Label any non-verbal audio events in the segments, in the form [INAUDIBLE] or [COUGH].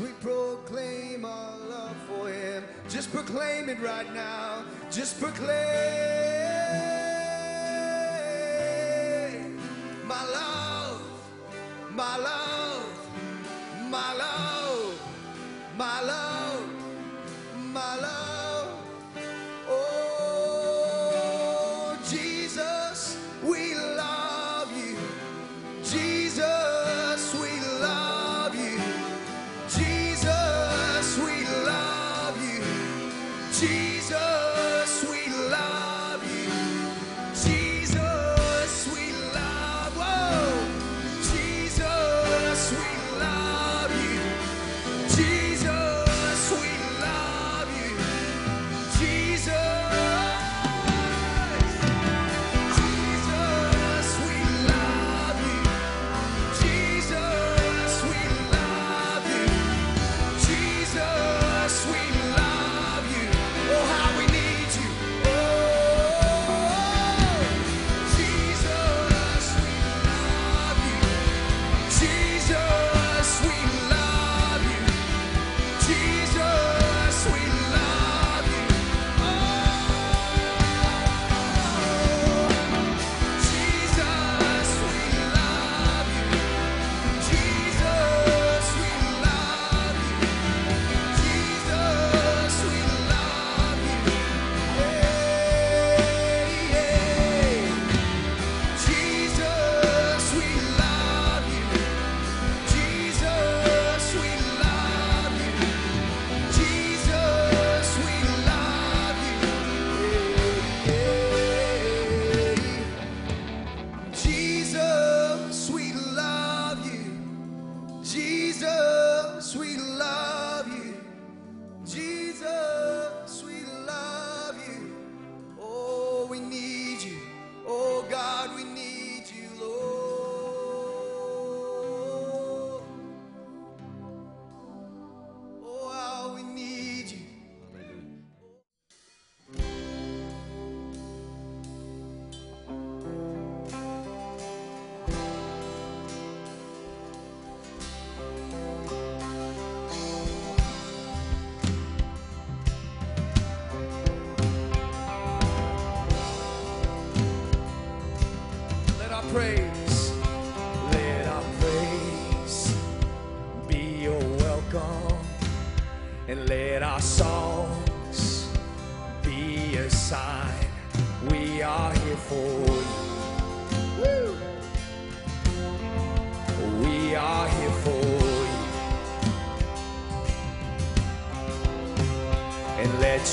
We proclaim our love for him, just proclaim it right now. Just proclaim. Jesus.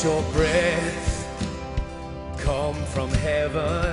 your breath come from heaven.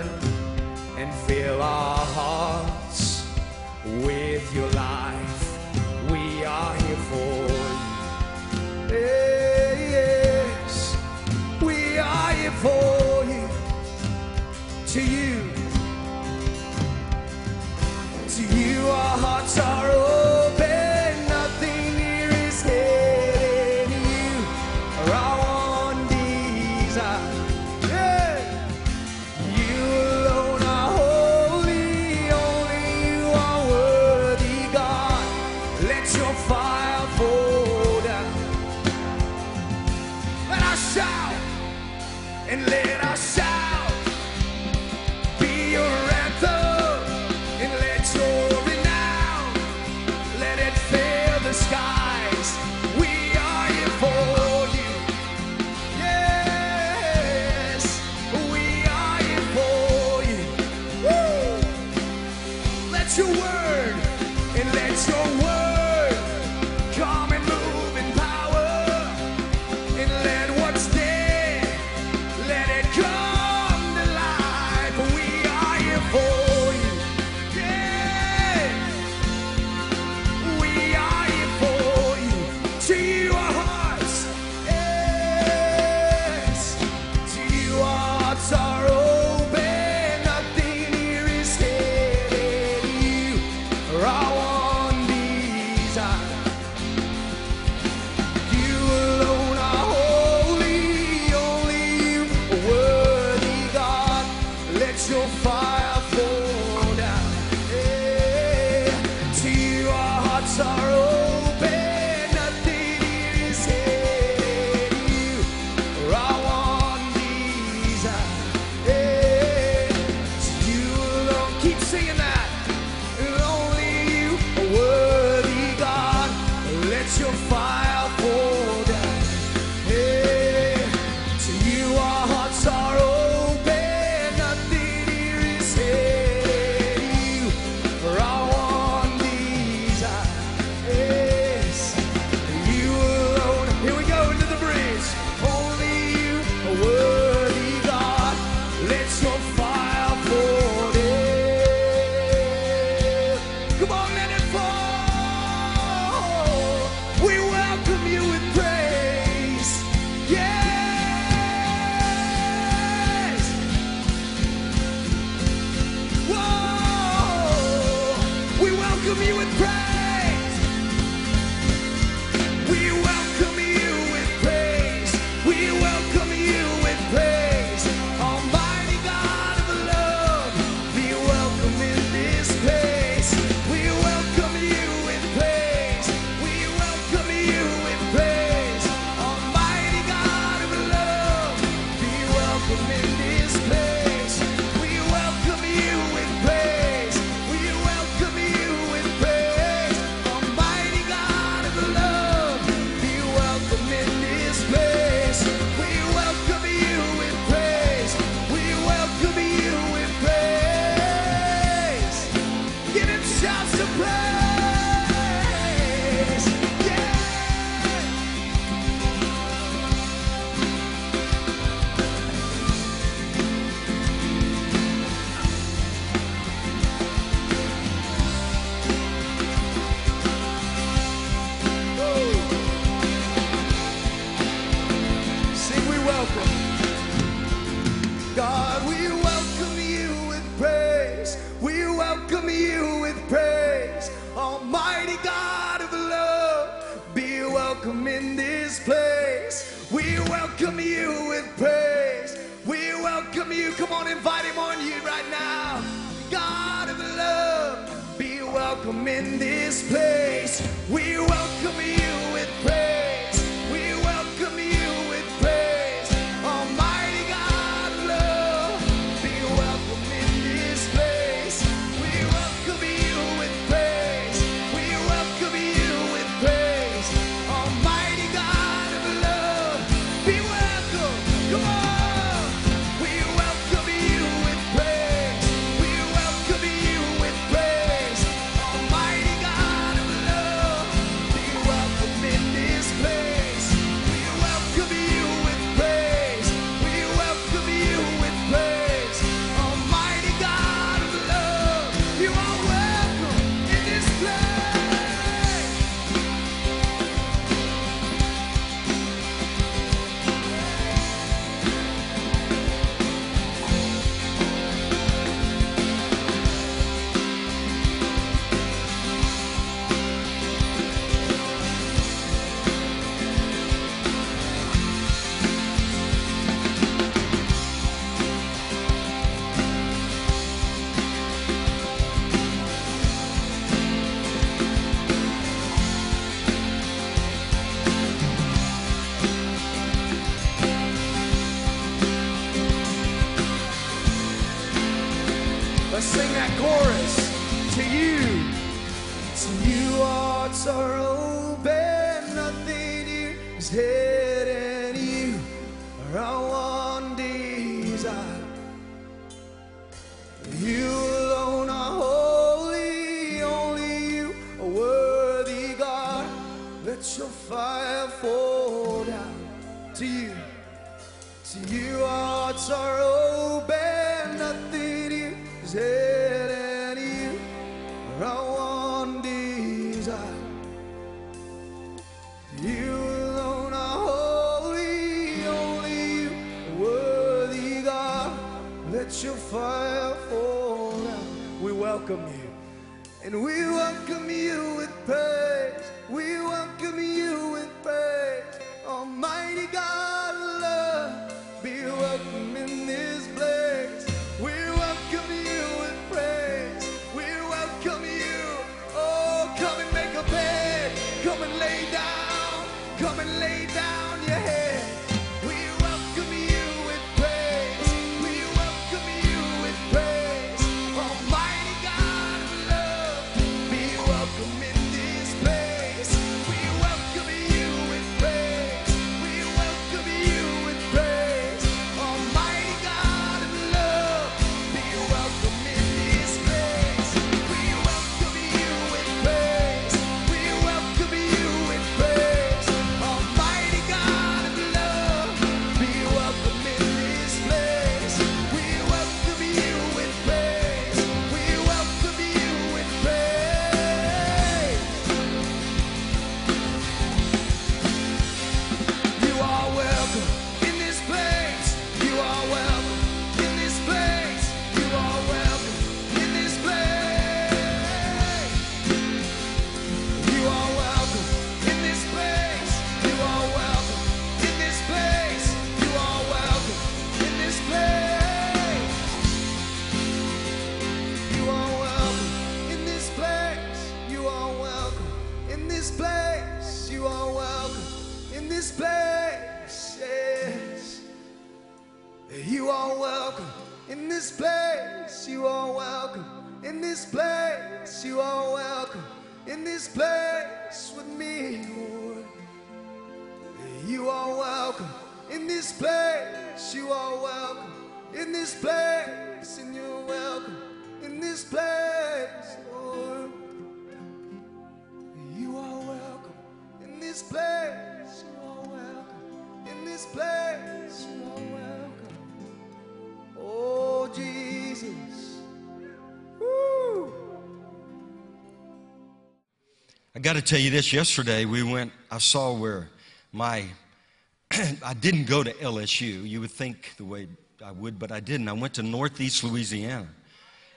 Got to tell you this. Yesterday we went. I saw where my. [CLEARS THROAT] I didn't go to LSU. You would think the way I would, but I didn't. I went to Northeast Louisiana,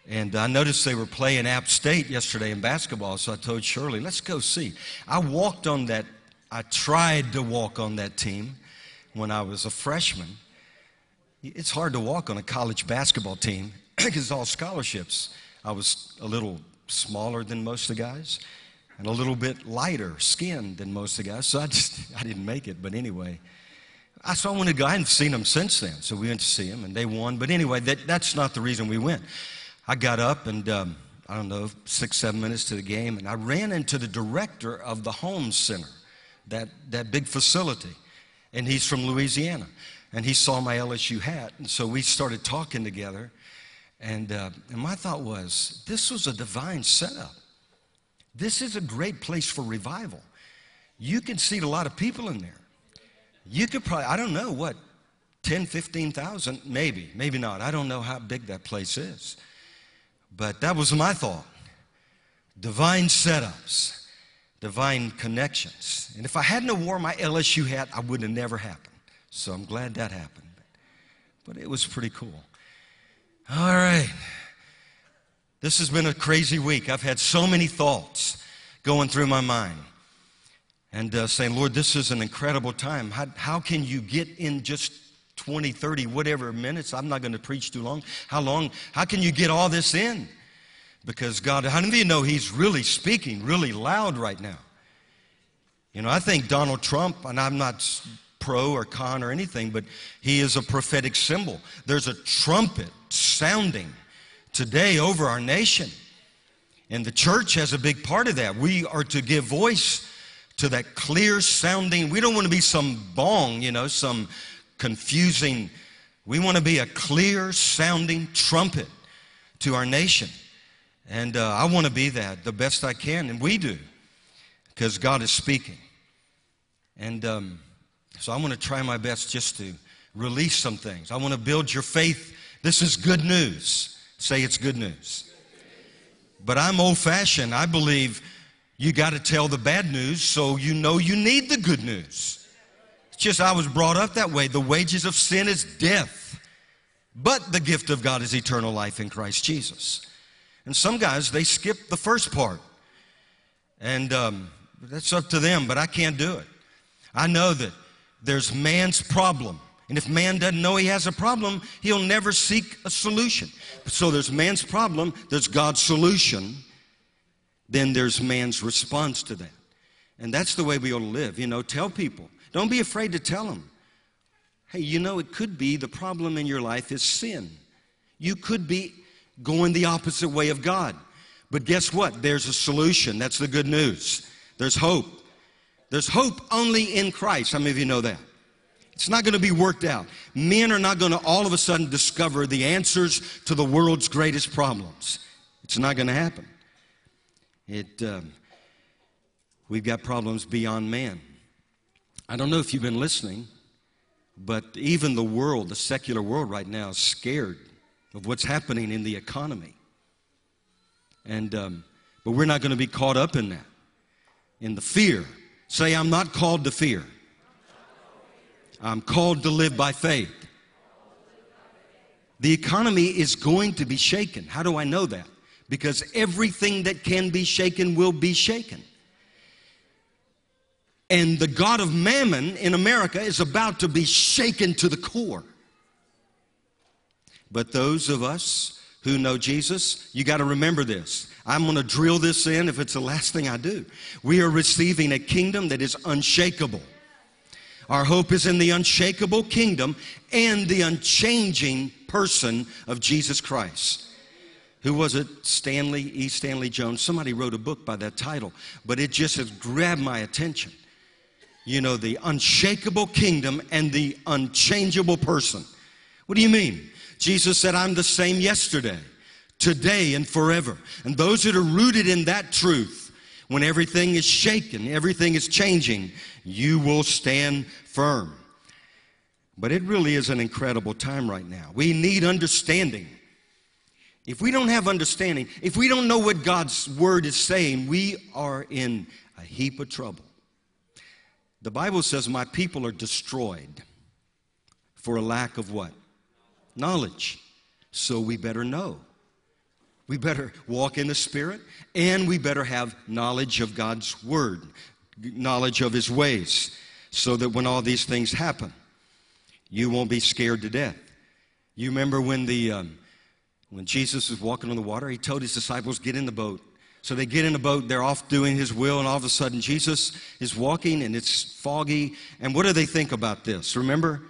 and I noticed they were playing App State yesterday in basketball. So I told Shirley, "Let's go see." I walked on that. I tried to walk on that team when I was a freshman. It's hard to walk on a college basketball team [CLEARS THROAT] because it's all scholarships. I was a little smaller than most of the guys and a little bit lighter skinned than most of the guys. So I just, [LAUGHS] I didn't make it. But anyway, I saw one of the guys. I hadn't seen them since then. So we went to see them and they won. But anyway, that, that's not the reason we went. I got up and, um, I don't know, six, seven minutes to the game and I ran into the director of the Holmes Center, that, that big facility. And he's from Louisiana. And he saw my LSU hat. And so we started talking together. And, uh, and my thought was, this was a divine setup. This is a great place for revival. You can seat a lot of people in there. You could probably, I don't know, what, 10, 15,000? Maybe, maybe not. I don't know how big that place is. But that was my thought. Divine setups, divine connections. And if I hadn't worn my LSU hat, I would have never happened. So I'm glad that happened. But it was pretty cool. All right. This has been a crazy week. I've had so many thoughts going through my mind and uh, saying, Lord, this is an incredible time. How, how can you get in just 20, 30, whatever minutes? I'm not going to preach too long. How long? How can you get all this in? Because God, how many of you know He's really speaking really loud right now? You know, I think Donald Trump, and I'm not pro or con or anything, but he is a prophetic symbol. There's a trumpet sounding today over our nation. And the church has a big part of that. We are to give voice to that clear sounding. We don't want to be some bong, you know, some confusing. We want to be a clear sounding trumpet to our nation. And uh, I want to be that the best I can, and we do, because God is speaking. And um, so I want to try my best just to release some things. I want to build your faith. This is good news. Say it's good news. But I'm old fashioned. I believe you got to tell the bad news so you know you need the good news. It's just I was brought up that way. The wages of sin is death, but the gift of God is eternal life in Christ Jesus. And some guys, they skip the first part. And um, that's up to them, but I can't do it. I know that there's man's problem. And if man doesn't know he has a problem, he'll never seek a solution. So there's man's problem, there's God's solution, then there's man's response to that. And that's the way we ought to live. You know, tell people. Don't be afraid to tell them. Hey, you know, it could be the problem in your life is sin. You could be going the opposite way of God. But guess what? There's a solution. That's the good news. There's hope. There's hope only in Christ. How many of you know that? It's not going to be worked out. Men are not going to all of a sudden discover the answers to the world's greatest problems. It's not going to happen. It, um, we've got problems beyond man. I don't know if you've been listening, but even the world, the secular world right now, is scared of what's happening in the economy. And, um, but we're not going to be caught up in that, in the fear. Say, I'm not called to fear. I'm called to live by faith. The economy is going to be shaken. How do I know that? Because everything that can be shaken will be shaken. And the God of mammon in America is about to be shaken to the core. But those of us who know Jesus, you got to remember this. I'm going to drill this in if it's the last thing I do. We are receiving a kingdom that is unshakable. Our hope is in the unshakable kingdom and the unchanging person of Jesus Christ. Who was it? Stanley E. Stanley Jones. Somebody wrote a book by that title, but it just has grabbed my attention. You know, the unshakable kingdom and the unchangeable person. What do you mean? Jesus said, I'm the same yesterday, today, and forever. And those that are rooted in that truth, when everything is shaken, everything is changing, you will stand firm. But it really is an incredible time right now. We need understanding. If we don't have understanding, if we don't know what God's word is saying, we are in a heap of trouble. The Bible says, My people are destroyed for a lack of what? knowledge. So we better know. We better walk in the Spirit and we better have knowledge of God's Word, knowledge of His ways, so that when all these things happen, you won't be scared to death. You remember when, the, um, when Jesus was walking on the water, He told His disciples, Get in the boat. So they get in the boat, they're off doing His will, and all of a sudden Jesus is walking and it's foggy. And what do they think about this? Remember?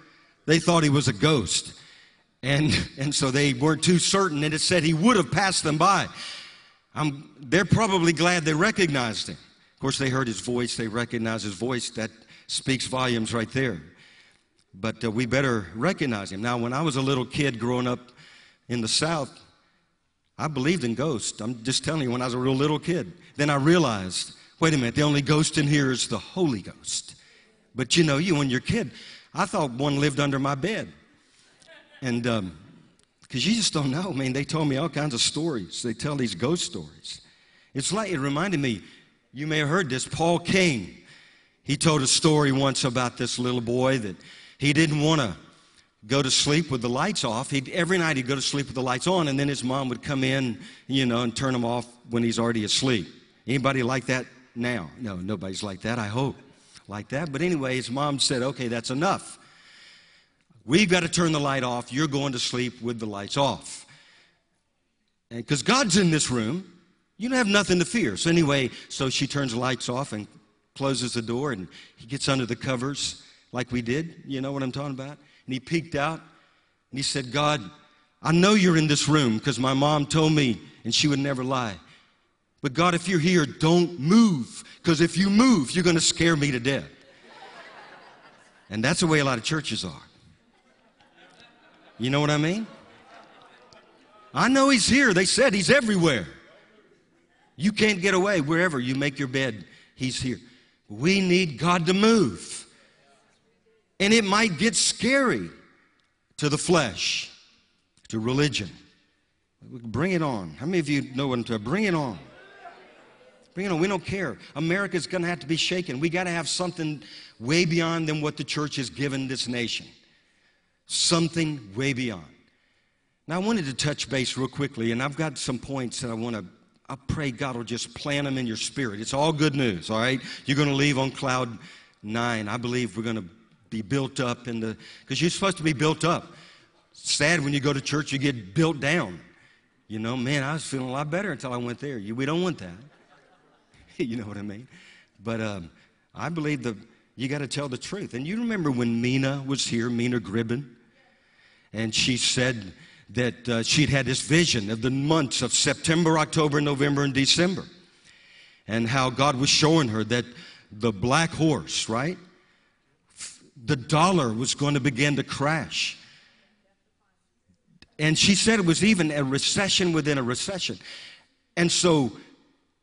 They thought He was a ghost. And, [LAUGHS] and so they weren't too certain, and it said he would have passed them by. I'm, they're probably glad they recognized him. Of course, they heard his voice, they recognized his voice. That speaks volumes right there. But uh, we better recognize him. Now, when I was a little kid growing up in the South, I believed in ghosts. I'm just telling you, when I was a real little kid. Then I realized, wait a minute, the only ghost in here is the Holy Ghost. But you know, you when you're a kid, I thought one lived under my bed. And because um, you just don't know, I mean, they told me all kinds of stories. They tell these ghost stories. It's like, it reminded me, you may have heard this, Paul King, He told a story once about this little boy that he didn't want to go to sleep with the lights off. He'd, every night he'd go to sleep with the lights on, and then his mom would come in, you know, and turn them off when he's already asleep. Anybody like that now? No, nobody's like that, I hope. Like that. But anyway, his mom said, okay, that's enough. We've got to turn the light off. You're going to sleep with the lights off. Because God's in this room, you don't have nothing to fear. So, anyway, so she turns the lights off and closes the door, and he gets under the covers like we did. You know what I'm talking about? And he peeked out and he said, God, I know you're in this room because my mom told me, and she would never lie. But God, if you're here, don't move because if you move, you're going to scare me to death. And that's the way a lot of churches are. You know what I mean? I know He's here. They said He's everywhere. You can't get away wherever you make your bed, He's here. We need God to move. And it might get scary to the flesh, to religion. Bring it on. How many of you know what I'm talking Bring it on. Bring it on. We don't care. America's going to have to be shaken. We got to have something way beyond than what the church has given this nation. Something way beyond. Now, I wanted to touch base real quickly, and I've got some points that I want to I pray God will just plant them in your spirit. It's all good news, all right? You're going to leave on cloud nine. I believe we're going to be built up in the, because you're supposed to be built up. Sad when you go to church, you get built down. You know, man, I was feeling a lot better until I went there. We don't want that. [LAUGHS] you know what I mean? But um, I believe that you got to tell the truth. And you remember when Mina was here, Mina Gribben, and she said, that uh, she'd had this vision of the months of September, October, November, and December. And how God was showing her that the black horse, right? The dollar was going to begin to crash. And she said it was even a recession within a recession. And so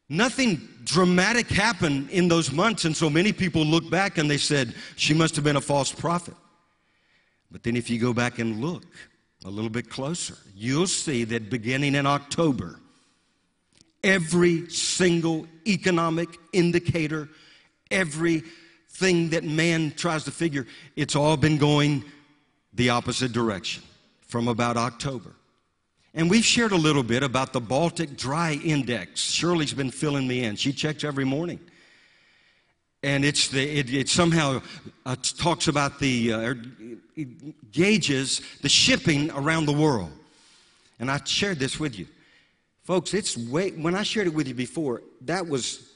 nothing dramatic happened in those months. And so many people look back and they said, she must have been a false prophet. But then if you go back and look, a little bit closer, you'll see that beginning in October, every single economic indicator, everything that man tries to figure, it's all been going the opposite direction from about October. And we've shared a little bit about the Baltic Dry Index. Shirley's been filling me in. She checks every morning and it's the, it, it somehow uh, talks about the uh, gauges the shipping around the world. And i shared this with you. Folks it's way when i shared it with you before that was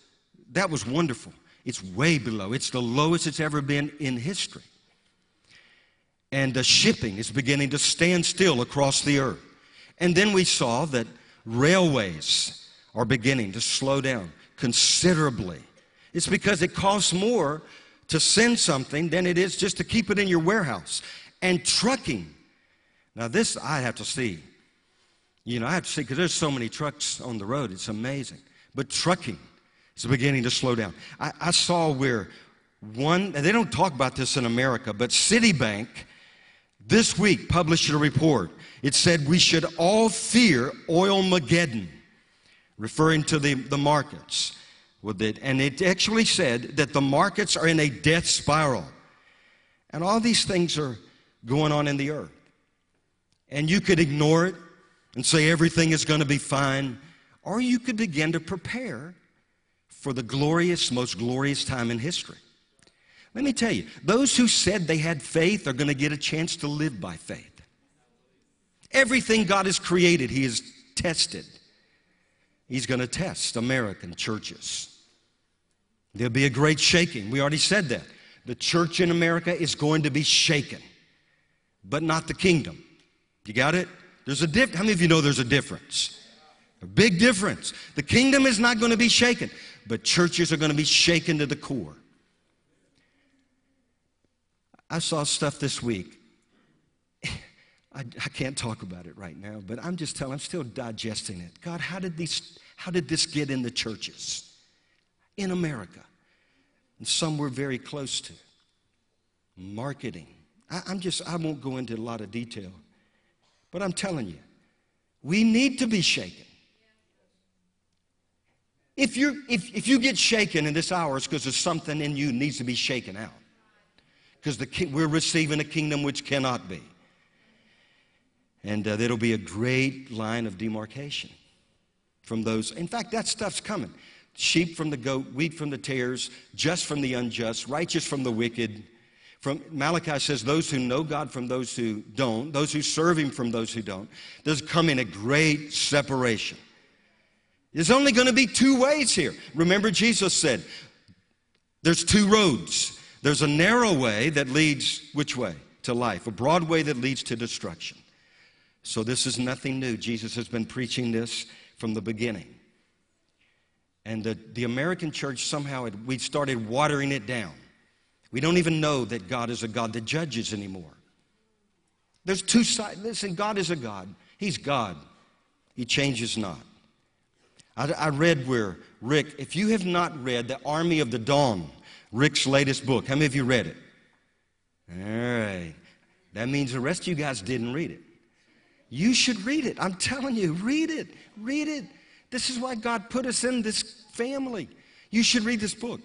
that was wonderful. It's way below. It's the lowest it's ever been in history. And the shipping is beginning to stand still across the earth. And then we saw that railways are beginning to slow down considerably it's because it costs more to send something than it is just to keep it in your warehouse. And trucking. Now, this I have to see. You know, I have to see because there's so many trucks on the road. It's amazing. But trucking is beginning to slow down. I, I saw where one, and they don't talk about this in America, but Citibank this week published a report. It said we should all fear Oilmageddon, referring to the, the markets with it. And it actually said that the markets are in a death spiral. And all these things are going on in the earth. And you could ignore it and say everything is going to be fine, or you could begin to prepare for the glorious, most glorious time in history. Let me tell you, those who said they had faith are going to get a chance to live by faith. Everything God has created, He has tested. He's going to test American churches. There'll be a great shaking. We already said that. The church in America is going to be shaken, but not the kingdom. You got it? There's a diff. How many of you know there's a difference? A big difference. The kingdom is not going to be shaken, but churches are going to be shaken to the core. I saw stuff this week. I, I, can't talk about it right now, but I'm just telling, I'm still digesting it. God, how did, these, how did this get in the churches? in America. And some we're very close to. Marketing. I, I'm just, I won't go into a lot of detail, but I'm telling you, we need to be shaken. If, you if, if you get shaken in this hour, it's because there's something in you needs to be shaken out. Because we're receiving a kingdom which cannot be. And uh, there'll be a great line of demarcation from those. In fact, that stuff's coming sheep from the goat, wheat from the tares, just from the unjust, righteous from the wicked. From Malachi says, those who know God from those who don't, those who serve Him from those who don't. There's coming a great separation. There's only going to be two ways here. Remember, Jesus said, there's two roads. There's a narrow way that leads which way? To life, a broad way that leads to destruction. So this is nothing new. Jesus has been preaching this from the beginning. And the, the American church somehow, had, we started watering it down. We don't even know that God is a God that judges anymore. There's two sides. Listen, God is a God. He's God. He changes not. I, I read where Rick, if you have not read The Army of the Dawn, Rick's latest book, how many of you read it? All right. That means the rest of you guys didn't read it. You should read it. I'm telling you, read it. Read it. This is why God put us in this family. You should read this book.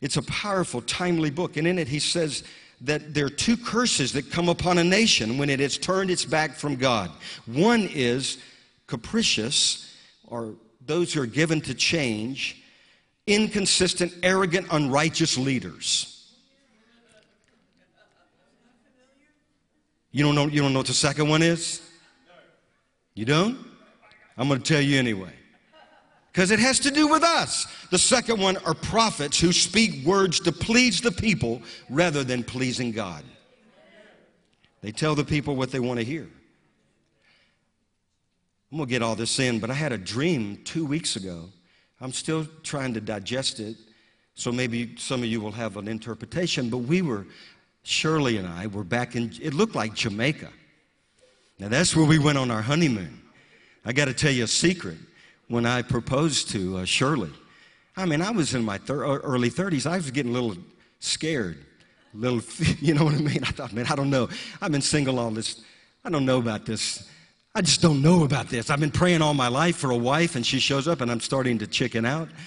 It's a powerful, timely book. And in it, he says that there are two curses that come upon a nation when it has turned its back from God. One is capricious, or those who are given to change, inconsistent, arrogant, unrighteous leaders. You don't know, you don't know what the second one is? You don't? I'm going to tell you anyway. Because it has to do with us. The second one are prophets who speak words to please the people rather than pleasing God. They tell the people what they want to hear. I'm going to get all this in, but I had a dream two weeks ago. I'm still trying to digest it, so maybe some of you will have an interpretation. But we were, Shirley and I were back in, it looked like Jamaica. Now, that's where we went on our honeymoon. I got to tell you a secret. When I proposed to uh, Shirley, I mean, I was in my thir- uh, early 30s. I was getting a little scared. A little, [LAUGHS] you know what I mean? I thought, man, I don't know. I've been single all this. I don't know about this. I just don't know about this. I've been praying all my life for a wife, and she shows up, and I'm starting to chicken out. [CLEARS THROAT]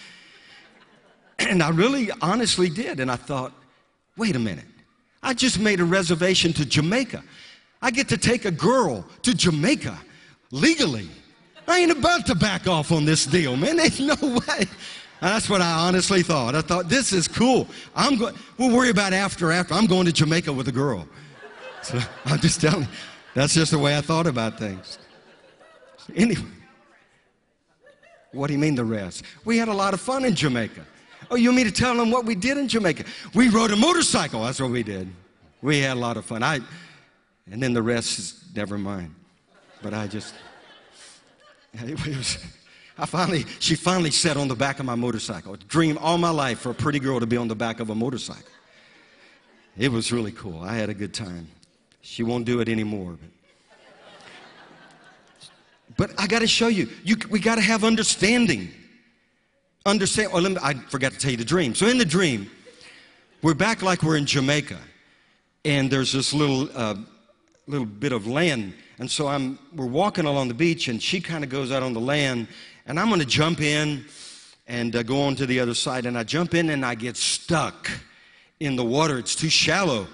And I really honestly did. And I thought, wait a minute. I just made a reservation to Jamaica. I get to take a girl to Jamaica legally. I ain't about to back off on this deal, man. [LAUGHS] There's no way. That's what I honestly thought. I thought, this is cool. I'm going, we'll worry about after, after. I'm going to Jamaica with a girl. So [LAUGHS] I'm just telling you, that's just the way I thought about things. Anyway, what do you mean the rest? We had a lot of fun in Jamaica. Oh, you mean to tell them what we did in Jamaica? We rode a motorcycle. That's what we did. We had a lot of fun. I, and then the rest is never mind. But I just, [LAUGHS] was, I finally, she finally sat on the back of my motorcycle. Dream all my life for a pretty girl to be on the back of a motorcycle. It was really cool. I had a good time. She won't do it anymore. But, but I got to show you, you we got to have understanding. Understand. Oh, me, I forgot to tell you the dream. So in the dream, we're back like we're in Jamaica, and there's this little uh, little bit of land. And so I'm, we're walking along the beach, and she kind of goes out on the land, and I'm going to jump in and uh, go on to the other side. And I jump in, and I get stuck in the water. It's too shallow.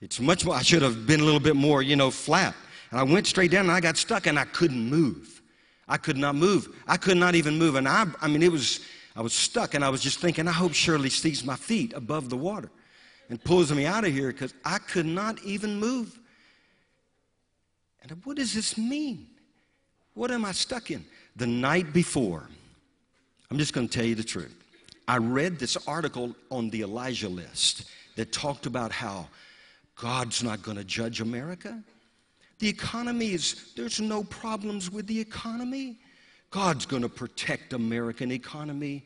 It's much more, I should have been a little bit more, you know, flat. And I went straight down, and I got stuck, and I couldn't move. I could not move. I could not even move. And I, I mean, it was, I was stuck, and I was just thinking, I hope Shirley sees my feet above the water and pulls me out of here because I could not even move. And what does this mean? What am I stuck in? The night before, I'm just going to tell you the truth. I read this article on the Elijah list that talked about how God's not going to judge America. The economy is, there's no problems with the economy. God's going to protect American economy.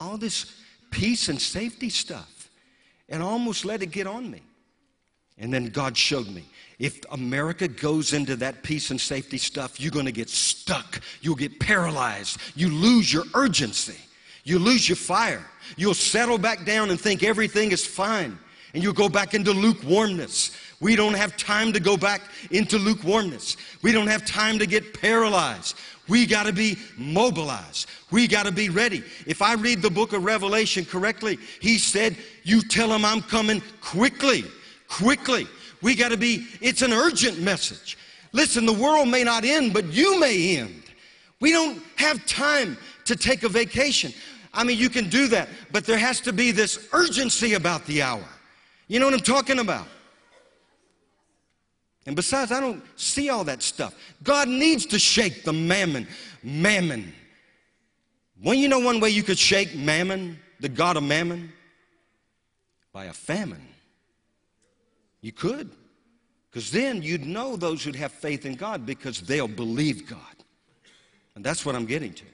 All this peace and safety stuff. And almost let it get on me. And then God showed me if America goes into that peace and safety stuff, you're going to get stuck. You'll get paralyzed. You lose your urgency. You lose your fire. You'll settle back down and think everything is fine. And you'll go back into lukewarmness. We don't have time to go back into lukewarmness. We don't have time to get paralyzed. We got to be mobilized. We got to be ready. If I read the book of Revelation correctly, he said, You tell him I'm coming quickly, quickly. We got to be, it's an urgent message. Listen, the world may not end, but you may end. We don't have time to take a vacation. I mean, you can do that, but there has to be this urgency about the hour. You know what I'm talking about? And besides, I don't see all that stuff. God needs to shake the mammon. Mammon. Well, you know one way you could shake mammon, the God of mammon? By a famine. You could. Because then you'd know those who'd have faith in God because they'll believe God. And that's what I'm getting to.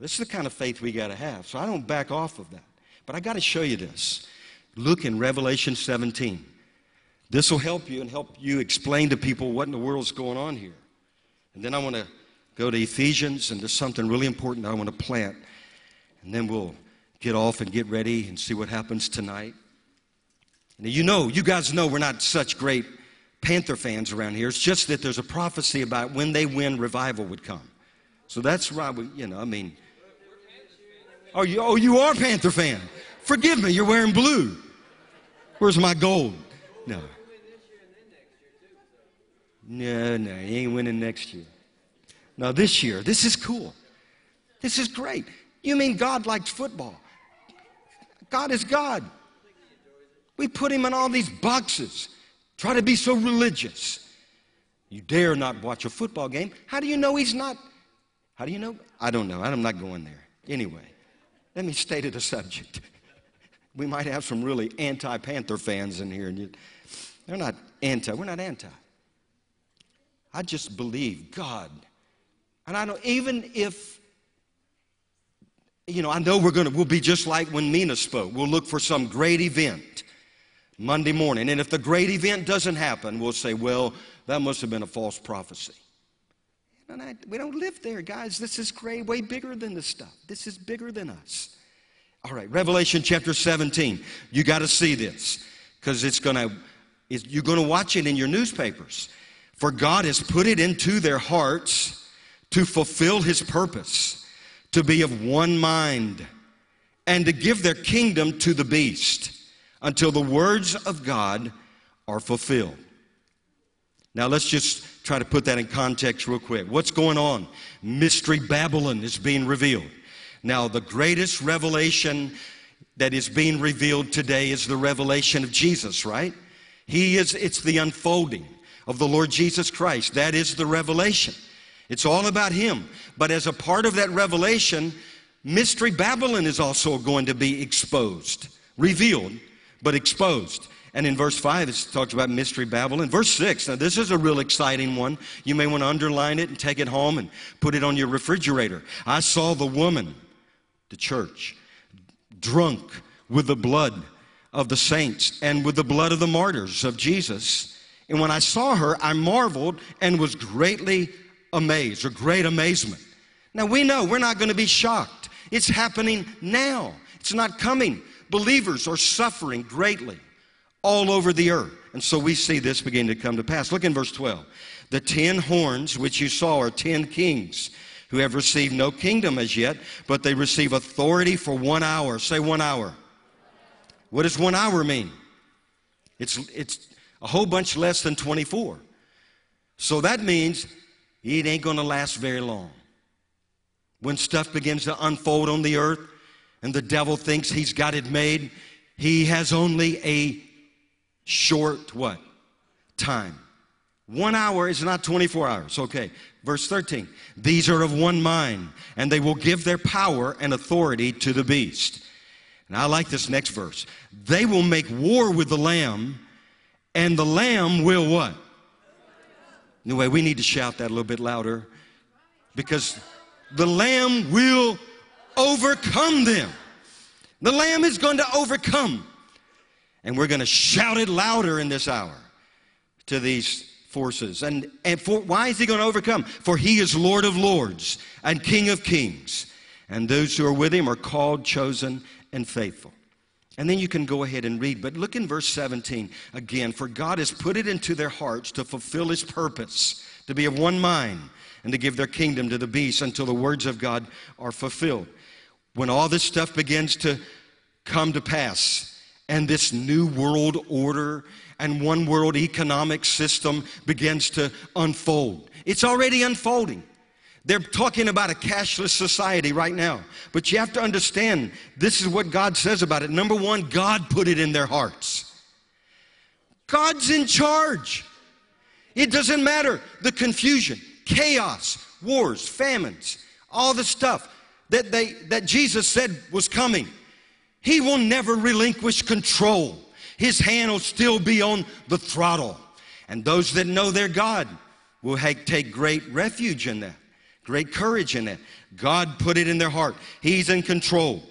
This is the kind of faith we got to have. So I don't back off of that. But I got to show you this. Look in Revelation 17. This will help you and help you explain to people what in the world's going on here. And then I want to go to Ephesians, and there's something really important I want to plant. And then we'll get off and get ready and see what happens tonight. And you know, you guys know we're not such great Panther fans around here. It's just that there's a prophecy about when they win, revival would come. So that's why we, you know, I mean. Oh, you, oh, you are a Panther fan. Forgive me, you're wearing blue. Where's my gold? No. No, no, he ain't winning next year. Now, this year. This is cool. This is great. You mean God likes football? God is God. We put him in all these boxes. Try to be so religious. You dare not watch a football game. How do you know he's not? How do you know? I don't know. I'm not going there. Anyway, let me stay to the subject. We might have some really anti Panther fans in here. And you, they're not anti. We're not anti. I just believe God. And I know even if, you know, I know we're going to, we'll be just like when Mina spoke. We'll look for some great event Monday morning. And if the great event doesn't happen, we'll say, well, that must have been a false prophecy. And I, we don't live there, guys. This is great, way bigger than this stuff. This is bigger than us. All right, Revelation chapter 17. You got to see this because it's going to, you're going to watch it in your newspapers. For God has put it into their hearts to fulfill his purpose, to be of one mind, and to give their kingdom to the beast until the words of God are fulfilled. Now let's just try to put that in context real quick. What's going on? Mystery Babylon is being revealed. Now, the greatest revelation that is being revealed today is the revelation of Jesus, right? He is, it's the unfolding of the Lord Jesus Christ. That is the revelation. It's all about Him. But as a part of that revelation, Mystery Babylon is also going to be exposed, revealed, but exposed. And in verse 5, it talks about Mystery Babylon. Verse 6, now this is a real exciting one. You may want to underline it and take it home and put it on your refrigerator. I saw the woman, the church, drunk with the blood of the saints and with the blood of the martyrs of Jesus and when I saw her, I marveled and was greatly amazed, or great amazement. Now we know we're not going to be shocked. It's happening now, it's not coming. Believers are suffering greatly all over the earth. And so we see this begin to come to pass. Look in verse 12. The ten horns which you saw are ten kings who have received no kingdom as yet, but they receive authority for one hour. Say one hour. What does one hour mean? It's, it's a whole bunch less than 24. So that means it ain't going to last very long. When stuff begins to unfold on the earth and the devil thinks he's got it made, he has only a short what? Time. One hour is not 24 hours. Okay. Verse 13. These are of one mind, and they will give their power and authority to the beast. And I like this next verse. They will make war with the Lamb and the lamb will what? Anyway, we need to shout that a little bit louder because the lamb will overcome them. The lamb is going to overcome. And we're going to shout it louder in this hour to these forces. And, and for, why is he going to overcome? For he is Lord of lords and King of kings. And those who are with him are called, chosen, and faithful. And then you can go ahead and read. But look in verse 17 again. For God has put it into their hearts to fulfill his purpose, to be of one mind, and to give their kingdom to the beast until the words of God are fulfilled. When all this stuff begins to come to pass, and this new world order and one world economic system begins to unfold, it's already unfolding. They're talking about a cashless society right now. But you have to understand this is what God says about it. Number one, God put it in their hearts. God's in charge. It doesn't matter the confusion, chaos, wars, famines, all the stuff that, they, that Jesus said was coming. He will never relinquish control. His hand will still be on the throttle. And those that know their God will take great refuge in that, great courage in that. God put it in their heart. He's in control.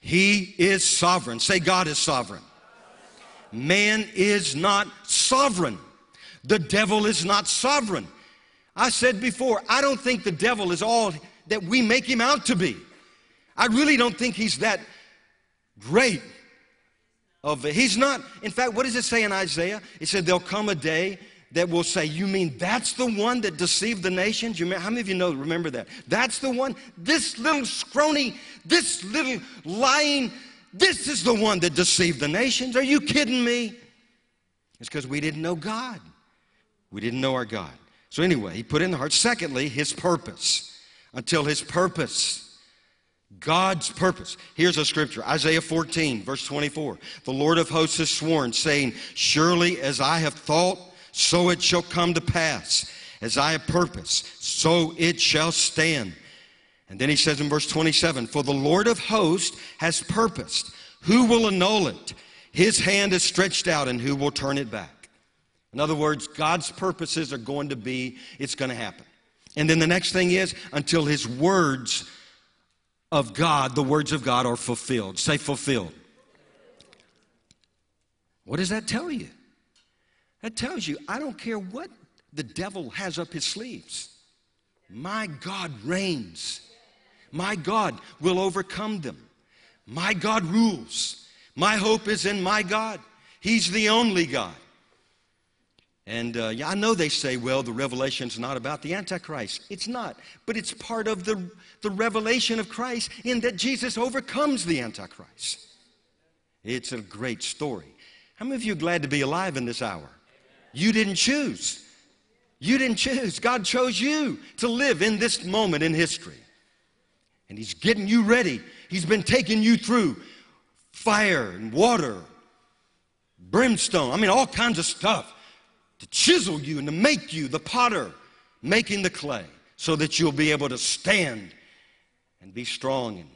He is sovereign. Say, God is sovereign. Man is not sovereign. The devil is not sovereign. I said before, I don't think the devil is all that we make him out to be. I really don't think he's that great of a, he's not in fact what does it say in isaiah? It said there'll come a day that will say you mean that's the one that deceived the nations? You remember, how many of you know remember that? That's the one? This little scrawny this little lying this is the one that deceived the nations? Are you kidding me? It's because we didn't know god. We didn't know our god. So anyway he put in the heart. Secondly his purpose. Until his purpose God's purpose. Here's a scripture Isaiah 14, verse 24. The Lord of hosts has sworn, saying, Surely as I have thought, so it shall come to pass. As I have purposed, so it shall stand. And then he says in verse 27 For the Lord of hosts has purposed. Who will annul it? His hand is stretched out, and who will turn it back? In other words, God's purposes are going to be, it's going to happen. And then the next thing is, until his words of God, the words of God are fulfilled. Say fulfilled. What does that tell you? That tells you, I don't care what the devil has up his sleeves. My God reigns. My God will overcome them. My God rules. My hope is in my God. He's the only God. And uh, yeah, I know they say, well, the revelation's not about the Antichrist. It's not. But it's part of the, the revelation of Christ in that Jesus overcomes the Antichrist. It's a great story. How many of you are glad to be alive in this hour? You didn't choose. You didn't choose. God chose you to live in this moment in history. And He's getting you ready. He's been taking you through fire and water, brimstone, I mean, all kinds of stuff to chisel you and to make you the potter, making the clay, so that you'll be able to stand and be strong and,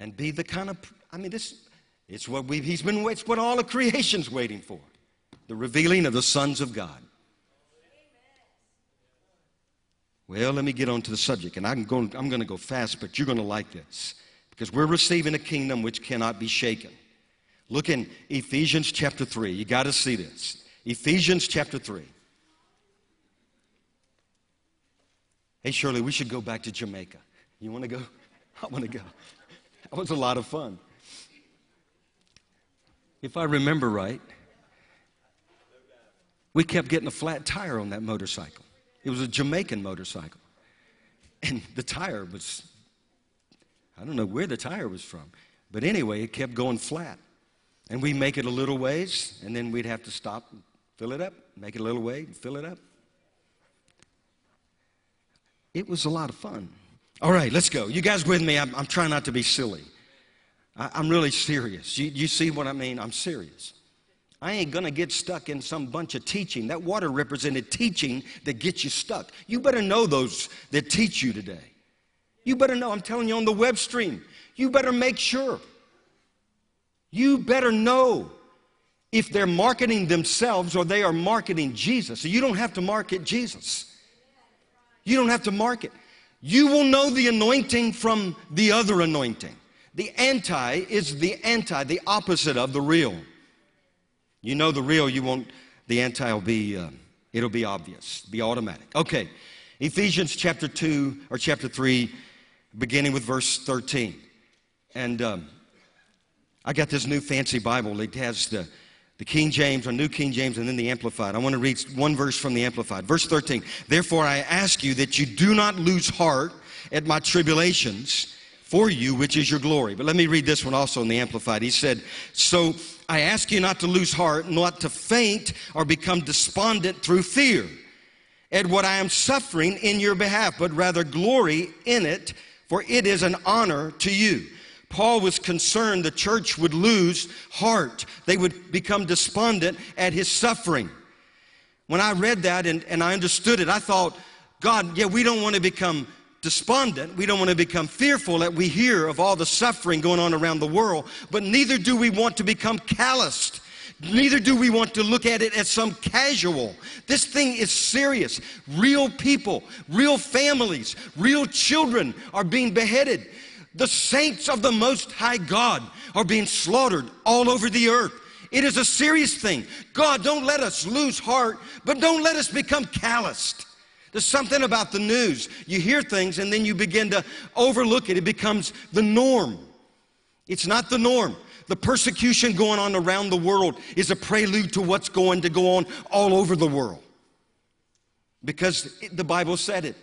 and be the kind of, I mean, this, it's what we've, he's been, it's what all of creation's waiting for the revealing of the sons of God. Well, let me get on to the subject, and I'm going, I'm going to go fast, but you're going to like this because we're receiving a kingdom which cannot be shaken. Look in Ephesians chapter 3. You got to see this. Ephesians chapter 3. Hey, Shirley, we should go back to Jamaica. You want to go? [LAUGHS] I want to go. That was a lot of fun. If I remember right, we kept getting a flat tire on that motorcycle. It was a Jamaican motorcycle. And the tire was, I don't know where the tire was from, but anyway, it kept going flat. And we'd make it a little ways, and then we'd have to stop Fill it up, make it a little way, fill it up. It was a lot of fun. All right, let's go. You guys with me? I'm, I'm trying not to be silly. I, am really serious. You, you see what I mean? I'm serious. I ain't to get stuck in some bunch of teaching. That water represented teaching that gets you stuck. You better know those that teach you today. You better know. I'm telling you on the web stream. You better make sure. You better know if they're marketing themselves or they are marketing Jesus. So you don't have to market Jesus. You don't have to market. You will know the anointing from the other anointing. The anti is the anti, the opposite of the real. You know the real, you won't, the anti will be, uh, it'll be obvious, be automatic. Okay, Ephesians chapter 2 or chapter 3, beginning with verse 13. And um, I got this new fancy Bible. It has the the King James or New King James and then the Amplified. I want to read one verse from the Amplified. Verse 13. Therefore, I ask you that you do not lose heart at my tribulations for you, which is your glory. But let me read this one also in the Amplified. He said, So I ask you not to lose heart, not to faint or become despondent through fear at what I am suffering in your behalf, but rather glory in it, for it is an honor to you. Paul was concerned the church would lose heart. They would become despondent at his suffering. When I read that and, and I understood it, I thought, God, yeah, we don't want to become despondent. We don't want to become fearful that we hear of all the suffering going on around the world, but neither do we want to become calloused Neither do we want to look at it as some casual. This thing is serious. Real people, real families, real children are being beheaded. The saints of the Most High God are being slaughtered all over the earth. It is a serious thing. God, don't let us lose heart, but don't let us become calloused. There's something about the news. You hear things and then you begin to overlook it. It becomes the norm. It's not the norm. The persecution going on around the world is a prelude to what's going to go on all over the world. Because the Bible said it.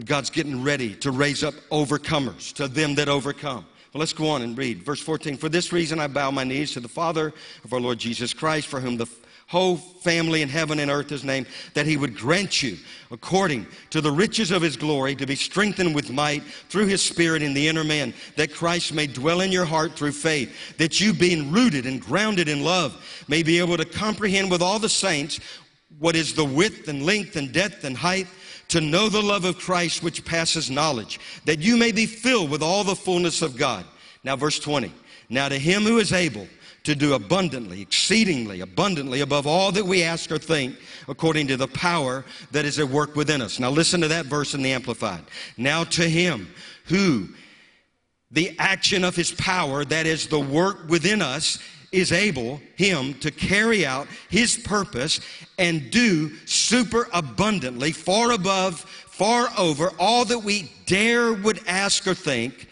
But God's getting ready to raise up overcomers, to them that overcome. Well, let's go on and read. Verse 14 For this reason I bow my knees to the Father of our Lord Jesus Christ, for whom the whole family in heaven and earth is named, that he would grant you, according to the riches of his glory, to be strengthened with might through his Spirit in the inner man, that Christ may dwell in your heart through faith, that you, being rooted and grounded in love, may be able to comprehend with all the saints what is the width and length and depth and height to know the love of Christ which passes knowledge, that you may be filled with all the fullness of God. Now, verse 20. Now, to him who is able to do abundantly, exceedingly abundantly above all that we ask or think, according to the power that is at work within us. Now, listen to that verse in the Amplified. Now, to him who the action of his power, that is the work within us, is able, him, to carry out his purpose and do super abundantly, far above, far over all that we dare would ask or think,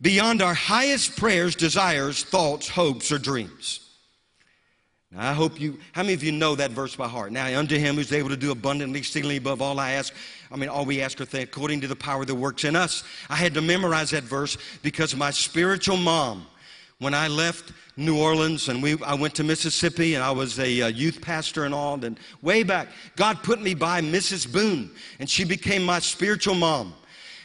beyond our highest prayers, desires, thoughts, hopes, or dreams. Now, I hope you, how many of you know that verse by heart? Now, unto him who's able to do abundantly, exceedingly above all I ask, I mean, all we ask or think, according to the power that works in us. I had to memorize that verse because my spiritual mom, when I left New Orleans and we, I went to Mississippi and I was a, a youth pastor and all. And way back, God put me by Mrs. Boone and she became my spiritual mom.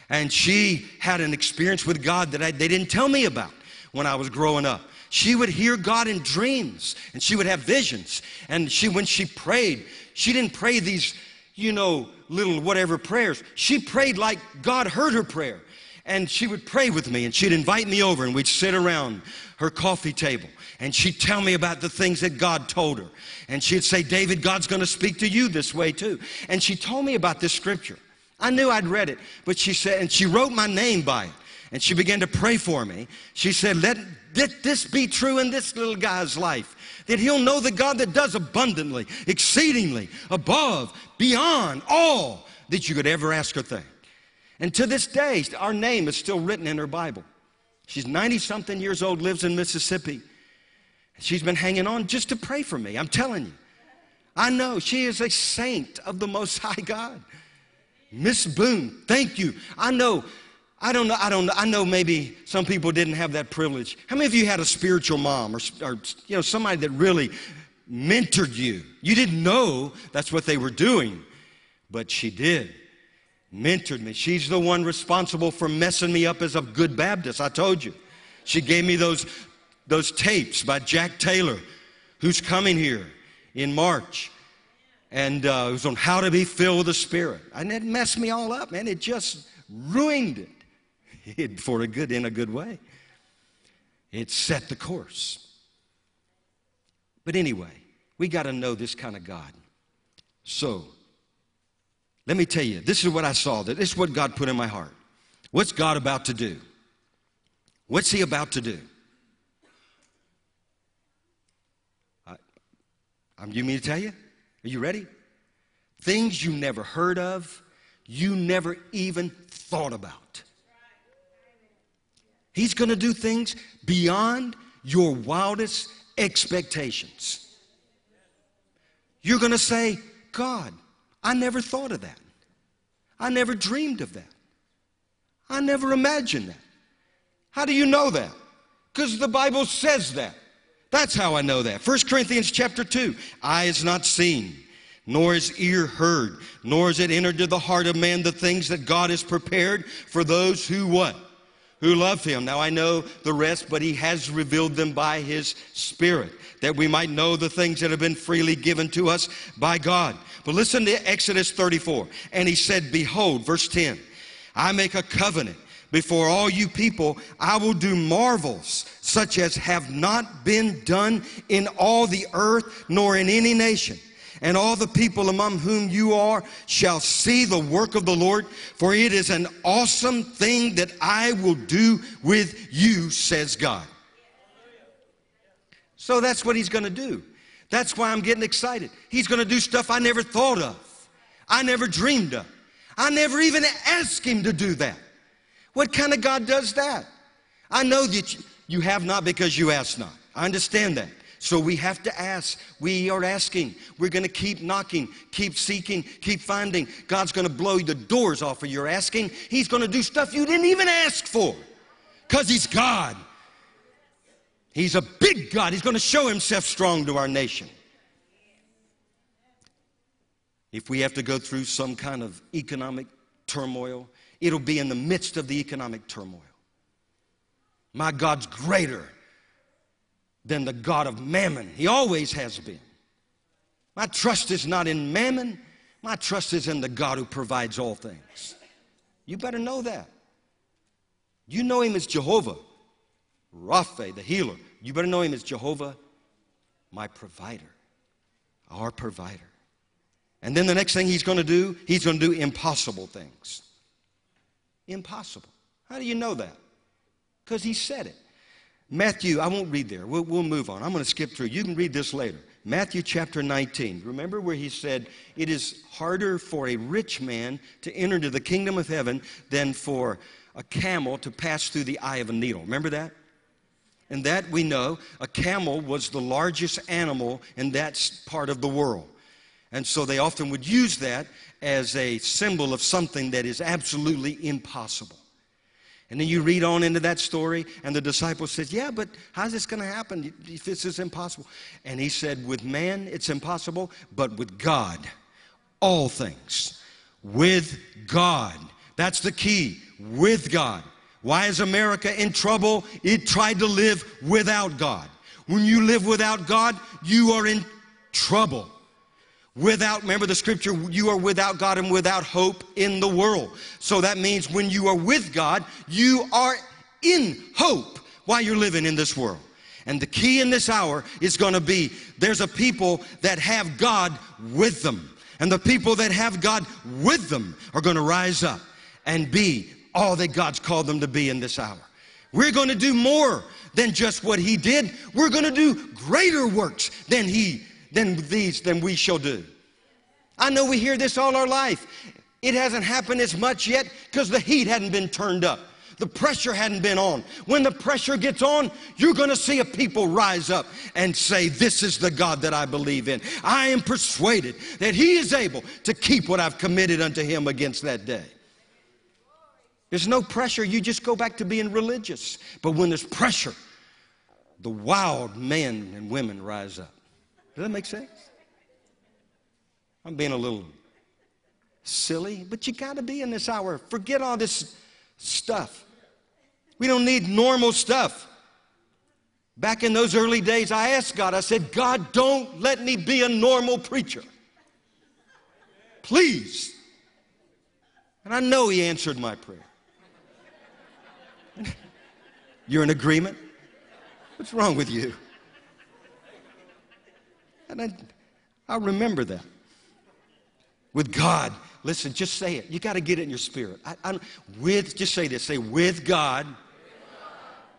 And she had an experience with God that I, they didn't tell me about when I was growing up. She would hear God in dreams and she would have visions. And she, when she prayed, she didn't pray these, you know, little whatever prayers. She prayed like God heard her prayer and she would pray with me and she'd invite me over and we'd sit around her coffee table and she'd tell me about the things that God told her. And she'd say, David, God's going to speak to you this way too. And she told me about this scripture. I knew I'd read it, but she said, and she wrote my name by it. And she began to pray for me. She said, let, let this be true in this little guy's life. That he'll know the God that does abundantly, exceedingly, above, beyond all that you could ever ask or think. And to this day, our name is still written in her Bible. She's 90 something years old, lives in Mississippi. She's been hanging on just to pray for me. I'm telling you. I know she is a saint of the Most [LAUGHS] High God. Miss Boone, thank you. I know, I don't know, I don't know, I know maybe some people didn't have that privilege. How many of you had a spiritual mom or, or you know, somebody that really mentored you? You didn't know that's what they were doing, but she did mentored me. She's the one responsible for messing me up as a good Baptist. I told you. She gave me those, those tapes by Jack Taylor, who's coming here in March. And uh, it was on how to be filled with the Spirit. And it messed me all up, man. It just ruined it. [LAUGHS] it for a good, in a good way. It set the course. But anyway, we got to know this kind of God. So, let me tell you, this is what I saw. That This is what God put in my heart. What's God about to do? What's He about to do? I, I'm, you mean to tell you? Are you ready? Things you never heard of, you never even thought about. He's going to do things beyond your wildest expectations. You're going to say, God, I never thought of that. I never dreamed of that. I never imagined that. How do you know that? Because the Bible says that. That's how I know that. 1 Corinthians chapter 2. Eye is not seen, nor is ear heard, nor is it entered to the heart of man the things that God has prepared for those who what? Who love him. Now I know the rest, but he has revealed them by his spirit, that we might know the things that have been freely given to us by God. But listen to Exodus 34. And he said, Behold, verse 10, I make a covenant Before all you people, I will do marvels such as have not been done in all the earth nor in any nation. And all the people among whom you are shall see the work of the Lord, for it is an awesome thing that I will do with you, says God. So that's what he's going to do. That's why I'm getting excited. He's going to do stuff I never thought of, I never dreamed of. I never even asked him to do that. What kind of God does that? I know that you have not because you ask not. I understand that. So we have to ask. We are asking. We're going to keep knocking, keep seeking, keep finding. God's going to blow the doors off of your asking. He's going to do stuff you didn't even ask for because He's God. He's a big God. He's going to show Himself strong to our nation. If we have to go through some kind of economic turmoil, it'll be in the midst of the economic turmoil. My God's greater than the God of mammon. He always has been. My trust is not in mammon, my trust is in the God who provides all things. You better know that. You know him as Jehovah, Rapha, the healer. You better know him as Jehovah, my provider, our provider. And then the next thing he's going to do, he's going to do impossible things. Impossible. How do you know that? Because he said it. Matthew, I won't read there. We'll, we'll move on. I'm going to skip through. You can read this later. Matthew chapter 19. Remember where he said, It is harder for a rich man to enter into the kingdom of heaven than for a camel to pass through the eye of a needle. Remember that? And that we know, a camel was the largest animal in that part of the world. And so they often would use that as a symbol of something that is absolutely impossible. And then you read on into that story, and the disciple says, Yeah, but how's this going to happen this is impossible? And he said, With man, it's impossible, but with God, all things. With God. That's the key. With God. Why is America in trouble? It tried to live without God. When you live without God, you are in trouble. Without, remember the scripture, you are without God and without hope in the world. So that means when you are with God, you are in hope while you're living in this world. And the key in this hour is going to be there's a people that have God with them. And the people that have God with them are going to rise up and be all that God's called them to be in this hour. We're going to do more than just what He did. We're going to do greater works than He than these than we shall do. I know we hear this all our life. It hasn't happened as much yet because the heat hadn't been turned up. The pressure hadn't been on. When the pressure gets on, you're going to see a people rise up and say, This is the God that I believe in. I am persuaded that He is able to keep what I've committed unto Him against that day. There's no pressure. You just go back to being religious. But when there's pressure, the wild men and women rise up. Does that make sense? I'm being a little silly, but you got to be in this hour. Forget all this stuff. We don't need normal stuff. Back in those early days, I asked God, I said, God, don't let me be a normal preacher. Please. And I know He answered my prayer. [LAUGHS] You're in agreement? What's wrong with you? And I, I remember that. With God, listen, just say it. You got to get it in your spirit. I, I, with, just say this. Say, with God,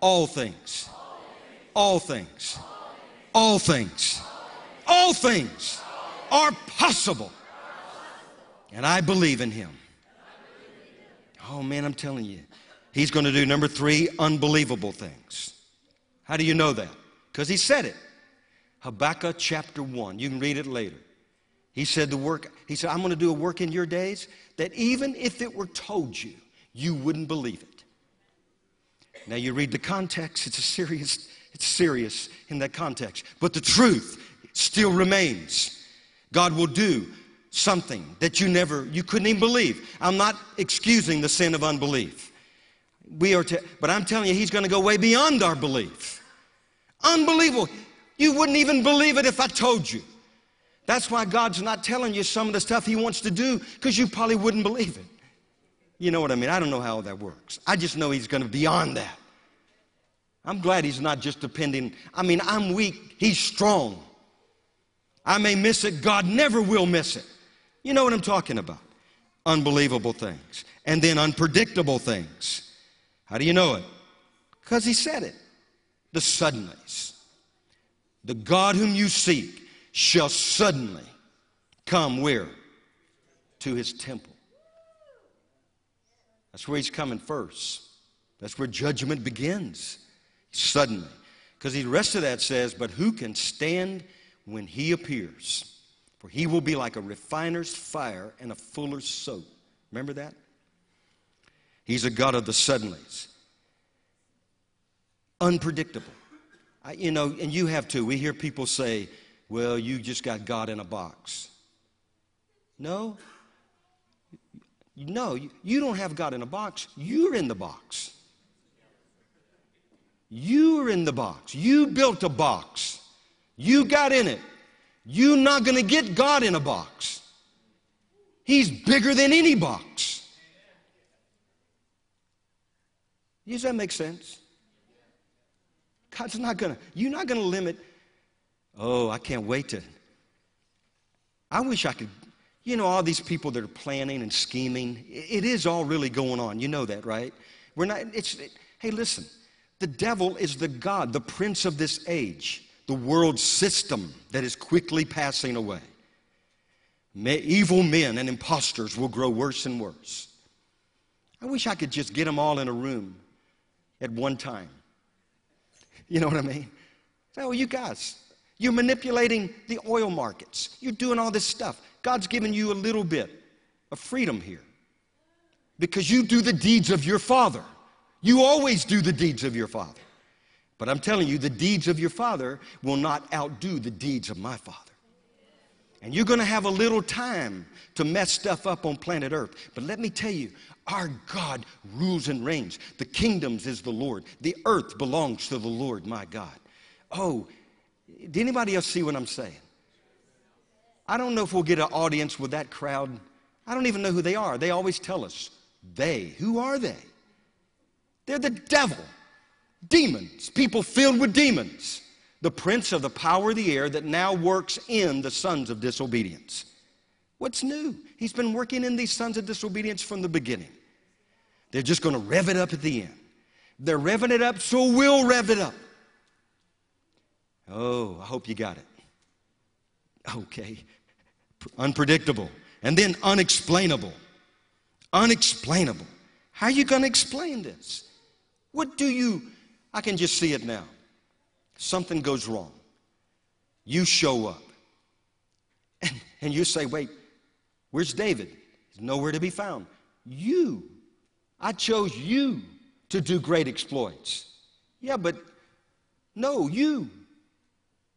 all things, all things, all things, all things are possible. And I believe in Him. Oh man, I'm telling you, He's going to do number three, unbelievable things. How do you know that? Because He said it. Habakkuk chapter 1. You can read it later. He said the work, he said, I'm going to do a work in your days that even if it were told you, you wouldn't believe it. Now you read the context, it's a serious, it's serious in that context. But the truth still remains. God will do something that you never, you couldn't even believe. I'm not excusing the sin of unbelief. We are, to, but I'm telling you, He's going to go way beyond our belief. Unbelievable. You wouldn't even believe it if I told you. That's why God's not telling you some of the stuff He wants to do because you probably wouldn't believe it. You know what I mean? I don't know how that works. I just know he's going to beyond that. I'm glad he's not just depending. I mean, I'm weak, he's strong. I may miss it, God never will miss it. You know what I'm talking about? Unbelievable things. And then unpredictable things. How do you know it? Because he said it. The suddenlies. The God whom you seek shall suddenly come where? To his temple. That's where he's coming first. That's where judgment begins. Suddenly. Because the rest of that says, But who can stand when he appears? For he will be like a refiner's fire and a fuller's soap. Remember that? He's a God of the suddenlies. Unpredictable. I, you know, and you have too. We hear people say, well, you just got God in a box. No. No, you don't have God in a box. You're in the box. You're in the box. You built a box. You got in it. You're not going to get God in a box. He's bigger than any box. Does that make sense? God's not to, you're not to limit, oh, I can't wait to. I wish I could, you know, all these people that are planning and scheming, it is all really going on. You know that, right? We're not, it's, it, hey, listen, the devil is the God, the prince of this age, the world system that is quickly passing away. May, evil men and impostors will grow worse and worse. I wish I could just get them all in a room at one time you know what I mean? Oh, you guys, you're manipulating the oil markets. You're doing all this stuff. God's given you a little bit of freedom here because you do the deeds of your father. You always do the deeds of your father. But I'm telling you, the deeds of your father will not outdo the deeds of my father. And you're going to have a little time to mess stuff up on planet Earth. But let me tell you, our God rules and reigns. The kingdoms is the Lord. The earth belongs to the Lord, my God. Oh, did anybody else see what I'm saying? I don't know if we'll get an audience with that crowd. I don't even know who they are. They always tell us. They. Who are they? They're the devil, demons, people filled with demons, the prince of the power of the air that now works in the sons of disobedience. What's new? He's been working in these sons of disobedience from the beginning. They're just going to rev it up at the end. They're revving it up, so we'll rev it up. Oh, I hope you got it. Okay. Unpredictable. And then unexplainable. Unexplainable. How are you going to explain this? What do you, I can just see it now. Something goes wrong. You show up. And, and you say, wait, Where's David? He's nowhere to be found. You. I chose you to do great exploits. Yeah, but no, you.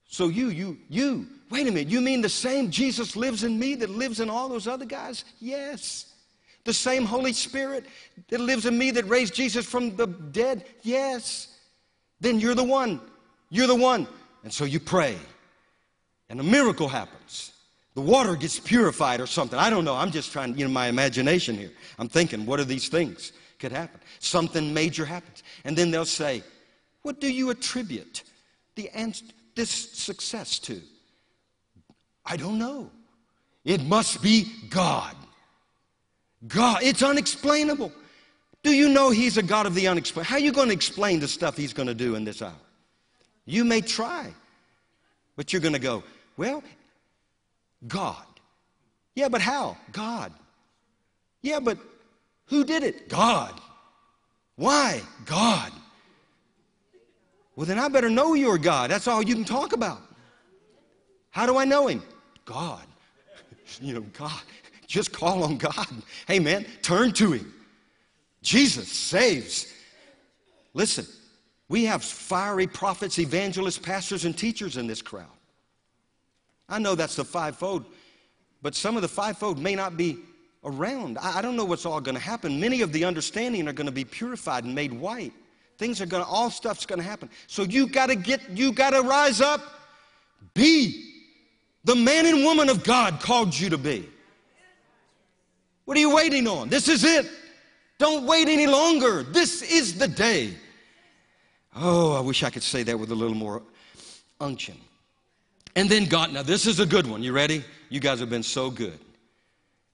So you, you, you. Wait a minute, you mean the same Jesus lives in me that lives in all those other guys? Yes. The same Holy Spirit that lives in me that raised Jesus from the dead? Yes. Then you're the one. You're the one. And so you pray, and a miracle happens the water gets purified or something. I don't know. I'm just trying, you know, my imagination here. I'm thinking, what are these things could happen? Something major happens. And then they'll say, what do you attribute the this success to? I don't know. It must be God. God. It's unexplainable. Do you know He's a God of the unexplainable? How are you going to explain the stuff He's going to do in this hour? You may try, but you're going to go, well, God. Yeah, but how? God. Yeah, but who did it? God. Why? God. Well, then I better know you're God. That's all you can talk about. How do I know Him? God. [LAUGHS] you know, God. [LAUGHS] Just call on God. Hey, man, turn to Him. Jesus saves. Listen, we have fiery prophets, evangelists, pastors, and teachers in this crowd. I know that's the fivefold, but some of the fivefold may not be around. I, I don't know what's all going to happen. Many of the understanding are going to be purified and made white. Things are going to, all stuff's going to happen. So you got to get, you got to rise up, be the man and woman of God called you to be. What are you waiting on? This is it. Don't wait any longer. This is the day. Oh, I wish I could say that with a little more unction. And then God, now this is a good one. You ready? You guys have been so good.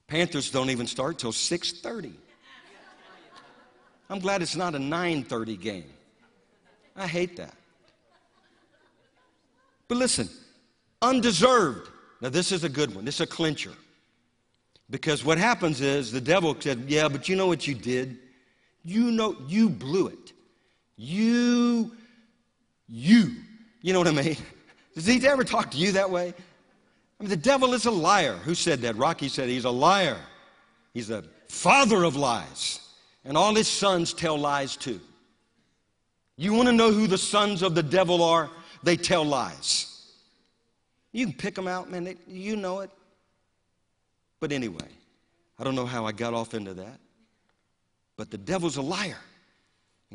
Panthers don't even start till 6:30. I'm glad it's not a 9:30 game. I hate that. But listen, undeserved. Now this is a good one. This is a clincher. Because what happens is the devil said, "Yeah, but you know what you did? You know you blew it. You you. You know what I mean? [LAUGHS] Does he ever talk to you that way? I mean, the devil is a liar. Who said that? Rocky said he's a liar. He's the father of lies. And all his sons tell lies too. You want to know who the sons of the devil are? They tell lies. You can pick them out, man. They, you know it. But anyway, I don't know how I got off into that. But the devil's a liar.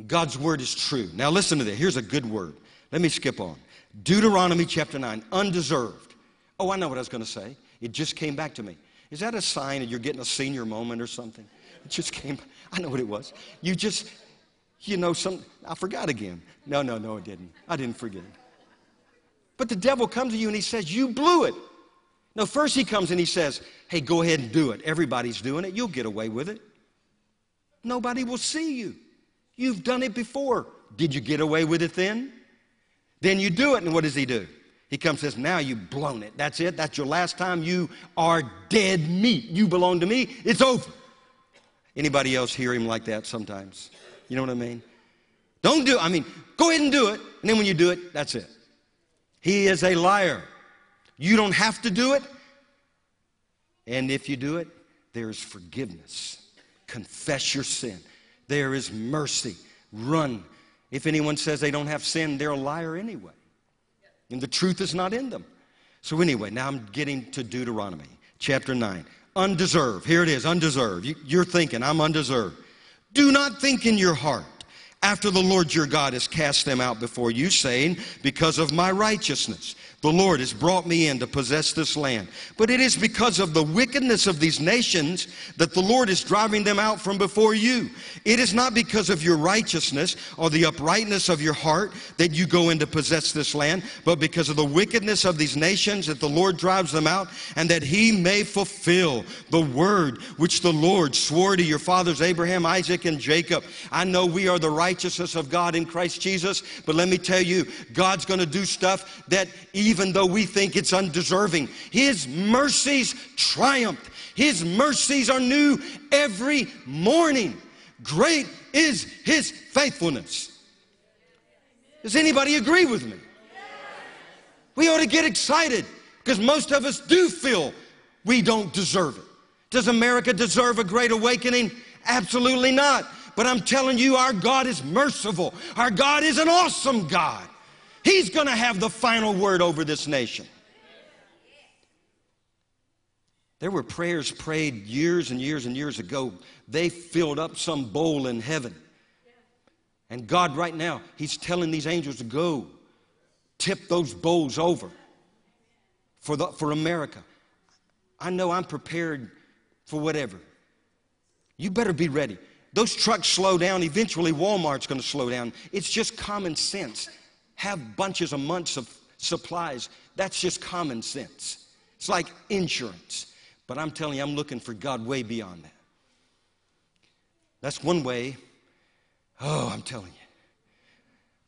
God's word is true. Now listen to this. Here's a good word. Let me skip on. Deuteronomy chapter 9, undeserved. Oh, I know what I was going to say. It just came back to me. Is that a sign that you're getting a senior moment or something? It just came, [LAUGHS] I know what it was. You just, you know, some, I forgot again. No, no, no, it didn't. I didn't forget. But the devil comes to you and he says, You blew it. No, first he comes and he says, Hey, go ahead and do it. Everybody's doing it. You'll get away with it. Nobody will see you. You've done it before. Did you get away with it then? Then you do it, and what does he do? He comes and says, Now you've blown it. That's it. That's your last time. You are dead meat. You belong to me. It's over. Anybody else hear him like that sometimes? You know what I mean? Don't do it. I mean, go ahead and do it. And then when you do it, that's it. He is a liar. You don't have to do it. And if you do it, there is forgiveness. Confess your sin. There is mercy. Run. If anyone says they don't have sin, they're a liar anyway. And the truth is not in them. So, anyway, now I'm getting to Deuteronomy chapter 9. Undeserved. Here it is, undeserved. You're thinking, I'm undeserved. Do not think in your heart after the Lord your God has cast them out before you, saying, Because of my righteousness. The Lord has brought me in to possess this land. But it is because of the wickedness of these nations that the Lord is driving them out from before you. It is not because of your righteousness or the uprightness of your heart that you go in to possess this land, but because of the wickedness of these nations that the Lord drives them out, and that he may fulfill the word which the Lord swore to your fathers Abraham, Isaac, and Jacob. I know we are the righteousness of God in Christ Jesus, but let me tell you, God's going to do stuff that even though we think it's undeserving. His mercies triumph. His mercies are new every morning. Great is His faithfulness. Does anybody agree with me? We ought to get excited because most of us do feel we don't deserve it. Does America deserve a great awakening? Absolutely not. But I'm telling you, our God is merciful. Our God is an awesome God. He's going to have the final word over this nation. There were prayers prayed years and years and years ago. They filled up some bowl in heaven. And God, right now, He's telling these angels to go tip those bowls over for, the, for America. I know I'm prepared for whatever. You better be ready. Those trucks slow down. Eventually, Walmart's going to slow down. It's just common sense have bunches of months of supplies. That's just common sense. It's like insurance. But I'm telling you, I'm looking for God way beyond that. That's one way. Oh, I'm telling you.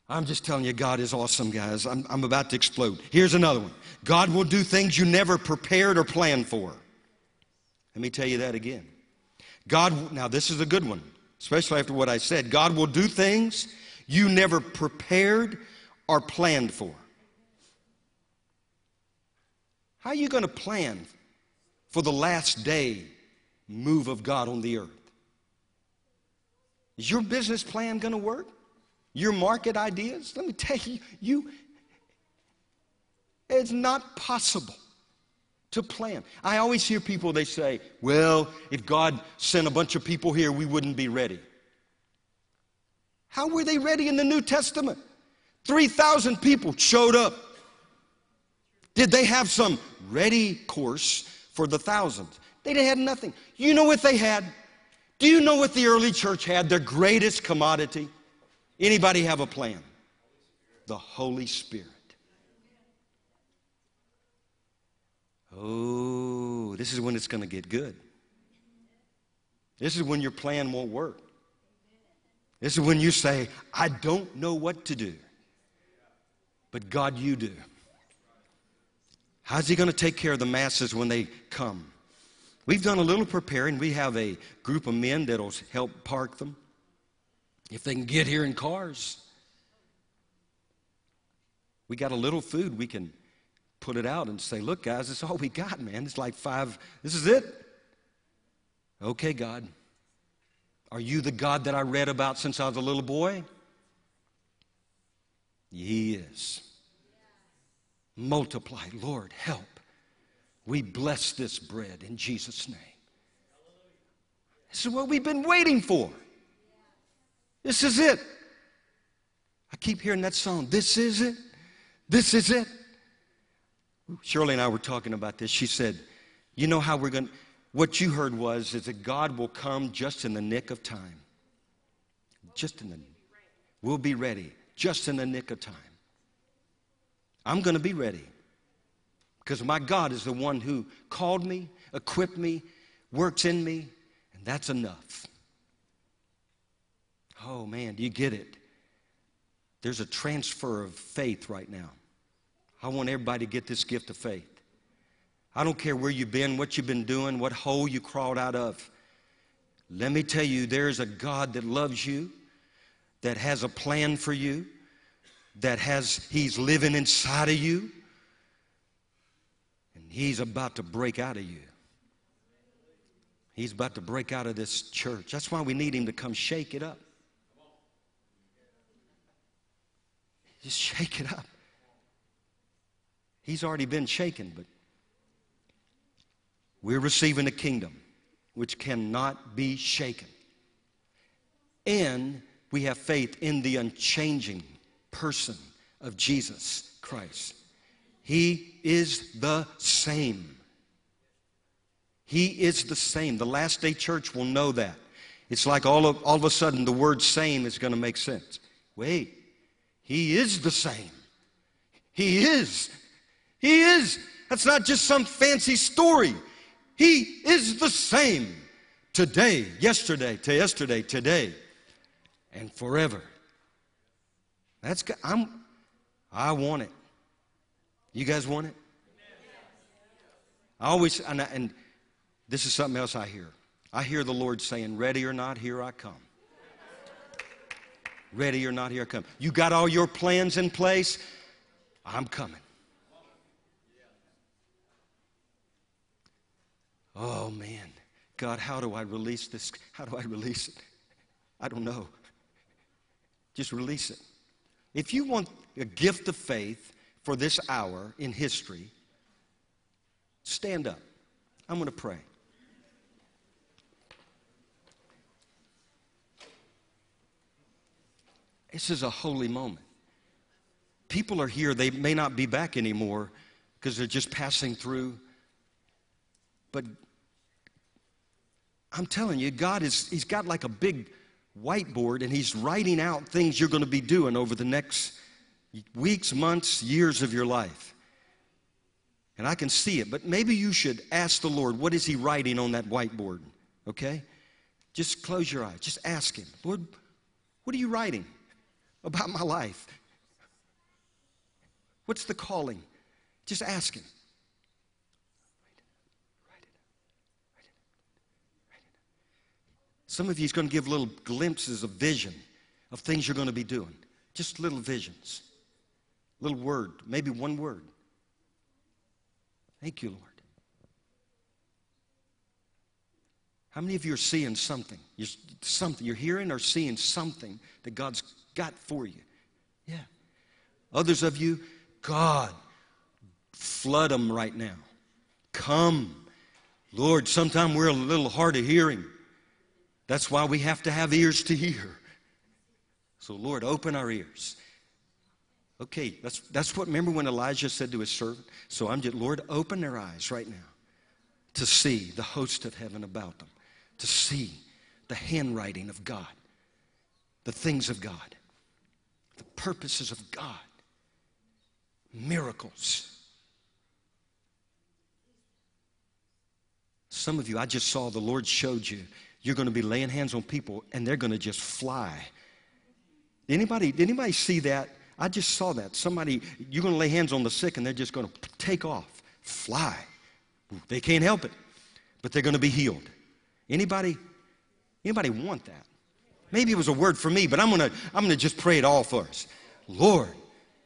I'm just telling you, God is awesome, guys. I'm, I'm about to explode. Here's another one God will do things you never prepared or planned for. Let me tell you that again. God, now this is a good one, especially after what I said. God will do things you never prepared are planned for. How are you going to plan for the last day move of God on the earth? Is your business plan going to work? Your market ideas? Let me tell you, you it's not possible to plan. I always hear people they say, "Well, if God sent a bunch of people here, we wouldn't be ready." How were they ready in the New Testament? 3,000 people showed up. Did they have some ready course for the thousands? They had nothing. You know what they had? Do you know what the early church had? Their greatest commodity? Anybody have a plan? The Holy Spirit. Oh, this is when it's going to get good. This is when your plan won't work. This is when you say, I don't know what to do, but God, you do. How's He going to take care of the masses when they come? We've done a little preparing. We have a group of men that'll help park them if they can get here in cars. We got a little food. We can put it out and say, Look, guys, it's all we got, man. It's like five, this is it. Okay, God. Are you the God that I read about since I was a little boy? He is. Multiply, Lord, help. We bless this bread in Jesus' name. This is what we've been waiting for. This is it. I keep hearing that song. This is it. This is it. Shirley and I were talking about this. She said, You know how we're going to, what you heard was, is that God will come just in the nick of time. Just in the, we'll be ready, just in the nick of time. I'm going to be ready because my God is the one who called me, equipped me, works in me, and that's enough. Oh man, do you get it? There's a transfer of faith right now. I want everybody to get this gift of faith. I don't care where you've been, what you've been doing, what hole you crawled out of. Let me tell you, there's a God that loves you, that has a plan for you, that has, He's living inside of you, and He's about to break out of you. He's about to break out of this church. That's why we need Him to come shake it up. Just shake it up. He's already been shaken, but we're receiving a kingdom which cannot be shaken. And we have faith in the unchanging person of Jesus Christ. He is the same. He is the same. The last day church will know that. It's like all of, all of a sudden the word same is going to make sense. Wait, he is the same. He is. He is. That's not just some fancy story. He is the same today, yesterday, to yesterday, today, and forever. That's I'm I want it. You guys want it? I always and, I, and this is something else I hear. I hear the Lord saying, "Ready or not, here I come." Ready or not, here I come. You got all your plans in place? I'm coming. Oh man, God, how do I release this? How do I release it? I don't know. Just release it. If you want a gift of faith for this hour in history, stand up. I'm going to pray. This is a holy moment. People are here, they may not be back anymore because they're just passing through. But I'm telling you, God is, He's got like a big whiteboard and He's writing out things you're going to be doing over the next weeks, months, years of your life. And I can see it, but maybe you should ask the Lord, what is He writing on that whiteboard? Okay? Just close your eyes. Just ask Him, Lord, what are you writing about my life? What's the calling? Just ask Him. Some of you is going to give little glimpses of vision of things you're going to be doing. Just little visions. Little word, maybe one word. Thank you, Lord. How many of you are seeing something? You're, something you're hearing or seeing something that God's got for you? Yeah. Others of you, God, flood them right now. Come. Lord, sometimes we're a little hard of hearing. That's why we have to have ears to hear. So, Lord, open our ears. Okay, that's, that's what, remember when Elijah said to his servant? So I'm just, Lord, open their eyes right now to see the host of heaven about them, to see, the handwriting of God, the things of God, the purposes of God, miracles. Some of you, I just saw the Lord showed you, you're going to be laying hands on people and they're going to just fly. Anybody, anybody see that? I just saw that. Somebody, you're going to lay hands on the sick and they're just going to take off, fly. They can't help it, but they're going to be healed. Anybody, anybody want that? Maybe it was a word for me, but I'm going to, I'm going to just pray it all for us. Lord,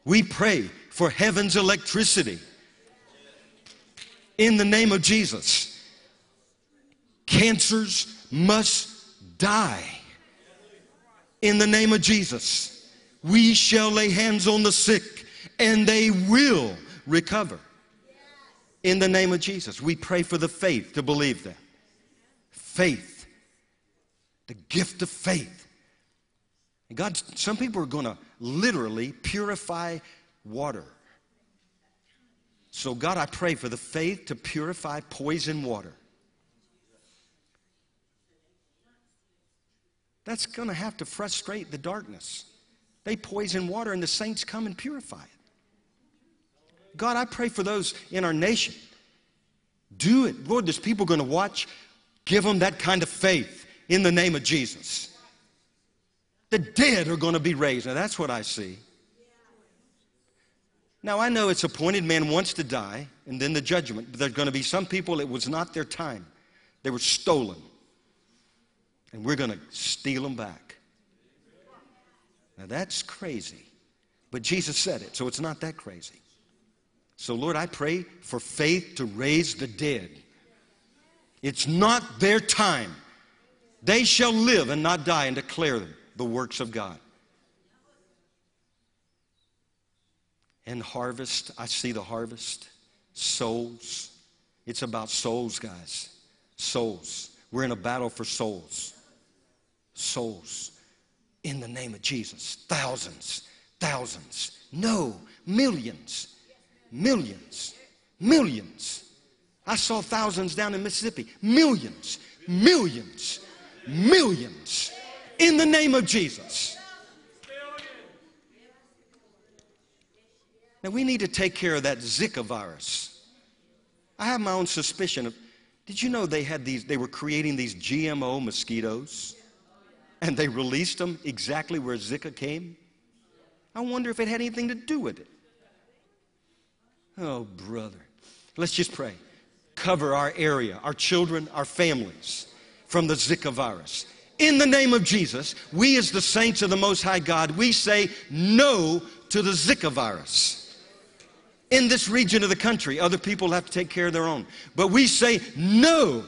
we pray for heaven's electricity in the name of Jesus. Cancers must die in the name of Jesus. We shall lay hands on the sick and they will recover in the name of Jesus. We pray for the faith to believe that. Faith, the gift of faith. And God, some people are going to literally purify water. So, God, I pray for the faith to purify poison water. That's going to have to frustrate the darkness. They poison water, and the saints come and purify it. God, I pray for those in our nation. Do it. Lord, there's people going to watch. Give them that kind of faith in the name of Jesus. The dead are going to be raised. Now, that's what I see. Now, I know it's appointed man wants to die and then the judgment, but there's going to be some people it was not their time. They were stolen and we're going to steal them back. Now that's crazy. But Jesus said it, so it's not that crazy. So, Lord, I pray for faith to raise the dead. It's not their time. They shall live and not die and declare the works of God. And harvest, I see the harvest. Souls. It's about souls, guys. Souls. We're in a battle for souls souls in the name of Jesus. Thousands, thousands. No, millions, millions, millions. I saw thousands down in Mississippi. Millions, millions, millions in the name of Jesus. Now we need to take care of that Zika virus. I have my own suspicion of. Did you know they had these? They were creating these GMO mosquitoes and they released them exactly where Zika came? I wonder if it had anything to do with it. Oh, brother. Let's just pray. Cover our area, our children, our families from the Zika virus. In the name of Jesus, we as the saints of the Most High God, we say no to the Zika virus. In this region of the country, other people have to take care of their own. But we say no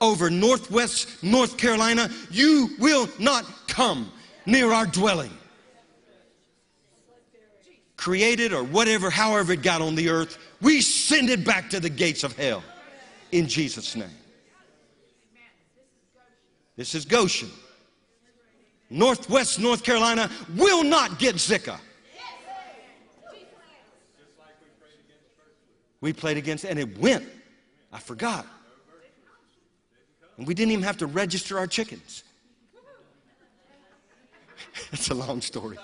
over Northwest North Carolina, you will not come near our dwelling. Created or whatever, however it got on the earth, we send it back to the gates of hell in Jesus' name. This is Goshen. Northwest North Carolina will not get Zika. We played against, and it went. I forgot. And we didn't even have to register our chickens. [LAUGHS] It's a long story.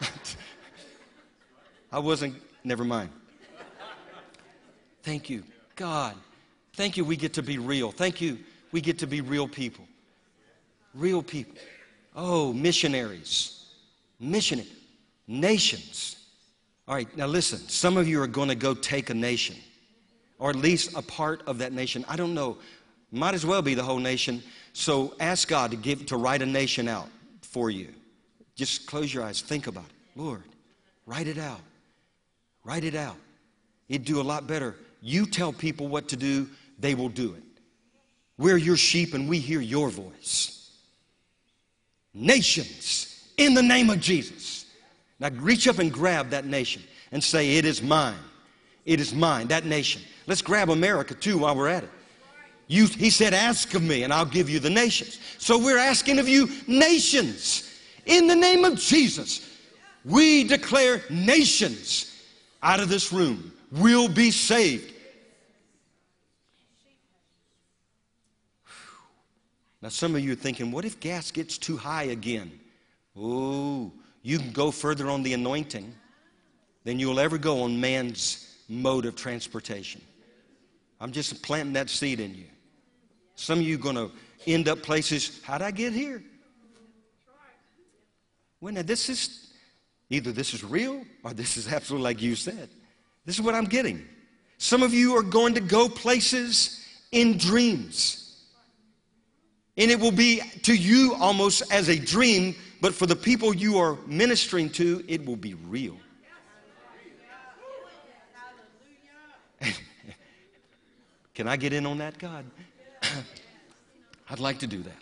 [LAUGHS] I wasn't, never mind. Thank you, God. Thank you, we get to be real. Thank you, we get to be real people. Real people. Oh, missionaries. Missionary. Nations. All right, now listen. Some of you are going to go take a nation, or at least a part of that nation. I don't know. Might as well be the whole nation. So ask God to give to write a nation out for you. Just close your eyes. Think about it. Lord, write it out. Write it out. It'd do a lot better. You tell people what to do, they will do it. We're your sheep and we hear your voice. Nations, in the name of Jesus. Now reach up and grab that nation and say, It is mine. It is mine, that nation. Let's grab America too while we're at it. You, he said, Ask of me, and I'll give you the nations. So we're asking of you nations. In the name of Jesus, we declare nations out of this room will be saved. Now, some of you are thinking, what if gas gets too high again? Oh, you can go further on the anointing than you'll ever go on man's mode of transportation. I'm just planting that seed in you. Some of you are going to end up places, how'd I get here? Well, now this is either this is real or this is absolutely like you said. This is what I'm getting. Some of you are going to go places in dreams. And it will be to you almost as a dream, but for the people you are ministering to, it will be real. [LAUGHS] Can I get in on that, God? [CLEARS THROAT] I'd like to do that.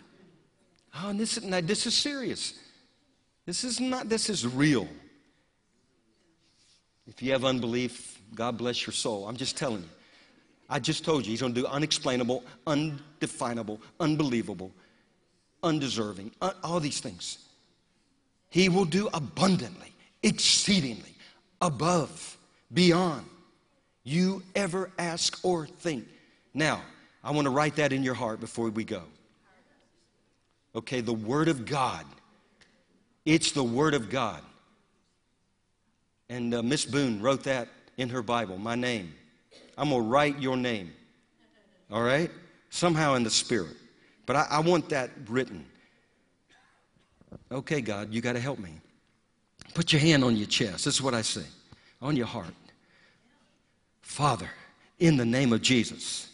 Oh, and this, now, this is serious. This is not, this is real. If you have unbelief, God bless your soul. I'm just telling you. I just told you, He's going to do unexplainable, undefinable, unbelievable, undeserving, un- all these things. He will do abundantly, exceedingly, above, beyond you ever ask or think. Now, I want to write that in your heart before we go. Okay, the Word of God. It's the Word of God. And uh, Miss Boone wrote that in her Bible, my name. I'm going to write your name. All right? Somehow in the Spirit. But I, I want that written. Okay, God, you got to help me. Put your hand on your chest. This is what I say on your heart. Father, in the name of Jesus,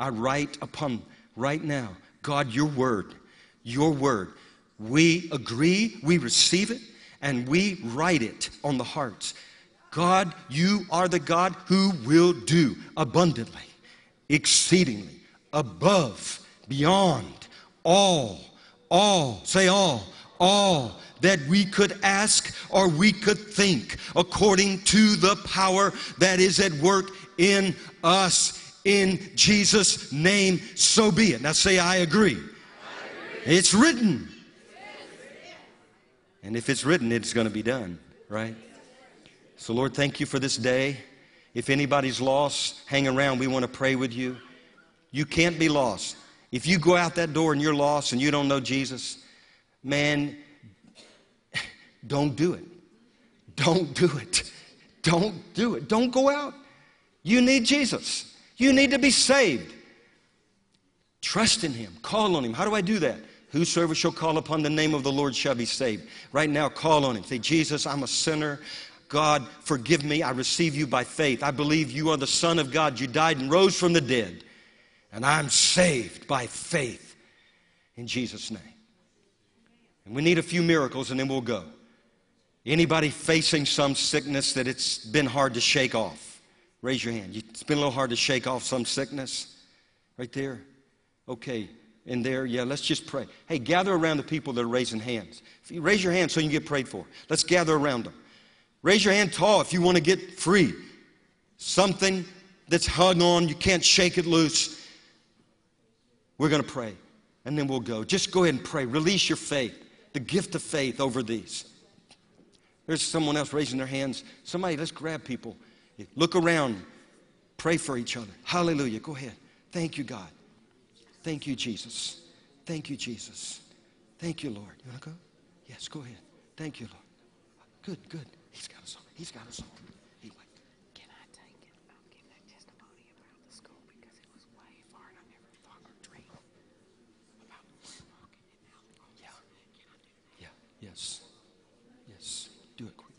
I write upon right now, God, your word, your word. We agree, we receive it, and we write it on the hearts. God, you are the God who will do abundantly, exceedingly, above, beyond, all, all, say all, all that we could ask or we could think according to the power that is at work in us. In Jesus' name, so be it. Now say, I agree. I agree. It's written. And if it's written, it's going to be done, right? So, Lord, thank you for this day. If anybody's lost, hang around. We want to pray with you. You can't be lost. If you go out that door and you're lost and you don't know Jesus, man, don't do it. Don't do it. Don't do it. Don't go out. You need Jesus. You need to be saved. Trust in Him. Call on Him. How do I do that? Whosoever shall call upon the name of the Lord shall be saved. Right now, call on Him. Say, Jesus, I'm a sinner. God, forgive me. I receive you by faith. I believe you are the Son of God. You died and rose from the dead. And I'm saved by faith in Jesus' name. And we need a few miracles and then we'll go. Anybody facing some sickness that it's been hard to shake off? Raise your hand. It's been a little hard to shake off some sickness. Right there. Okay. In there, yeah, let's just pray. Hey, gather around the people that are raising hands. You raise your hand so you can get prayed for. Let's gather around them. Raise your hand tall if you want to get free. Something that's hung on, you can't shake it loose. We're going to pray and then we'll go. Just go ahead and pray. Release your faith, the gift of faith over these. There's someone else raising their hands. Somebody, let's grab people. Look around. Pray for each other. Hallelujah. Go ahead. Thank you, God. Thank you, Jesus. Thank you, Jesus. Thank you, Lord. You want to go? Yes, go ahead. Thank you, Lord. Good, good. He's got us all. He's got us all. He went. Can I take it? I'll give that testimony about the school because it was way far and I never thought or dreamed about walking in Alabama. Yeah. Can I do that? Yeah. Yes. Yes. Do it quick.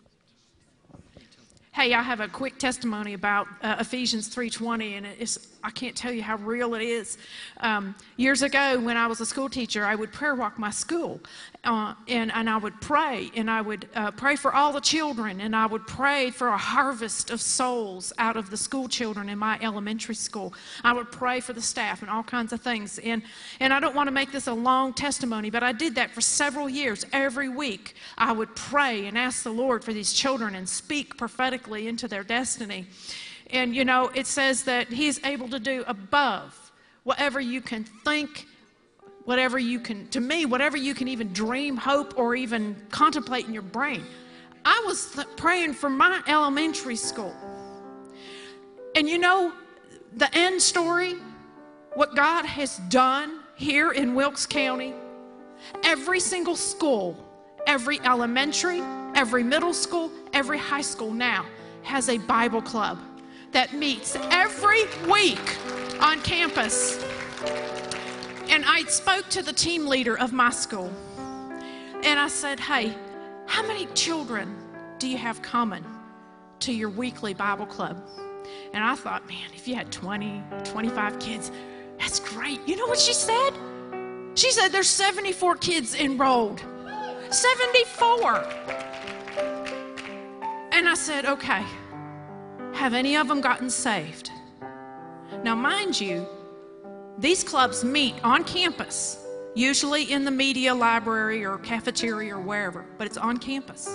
Hey, I have a quick testimony about uh, Ephesians 3:20, and it's I can't tell you how real it is. Um, years ago, when I was a school teacher, I would prayer walk my school, uh, and and I would pray, and I would uh, pray for all the children, and I would pray for a harvest of souls out of the school children in my elementary school. I would pray for the staff and all kinds of things, and and I don't want to make this a long testimony, but I did that for several years. Every week, I would pray and ask the Lord for these children and speak prophetically into their destiny. And you know, it says that He's able to do above whatever you can think, whatever you can, to me, whatever you can even dream, hope, or even contemplate in your brain. I was praying for my elementary school. And you know, the end story, what God has done here in Wilkes County, every single school, every elementary, every middle school, every high school now has a Bible club that meets every week on campus. And I spoke to the team leader of my school. And I said, Hey, how many children do you have coming to your weekly Bible club? And I thought, man, if you had 20, 25 kids, that's great. You know what she said? She said there's 74 kids enrolled. 74. And I said, okay, have any of them gotten saved? Now, mind you, these clubs meet on campus, usually in the media library or cafeteria or wherever, but it's on campus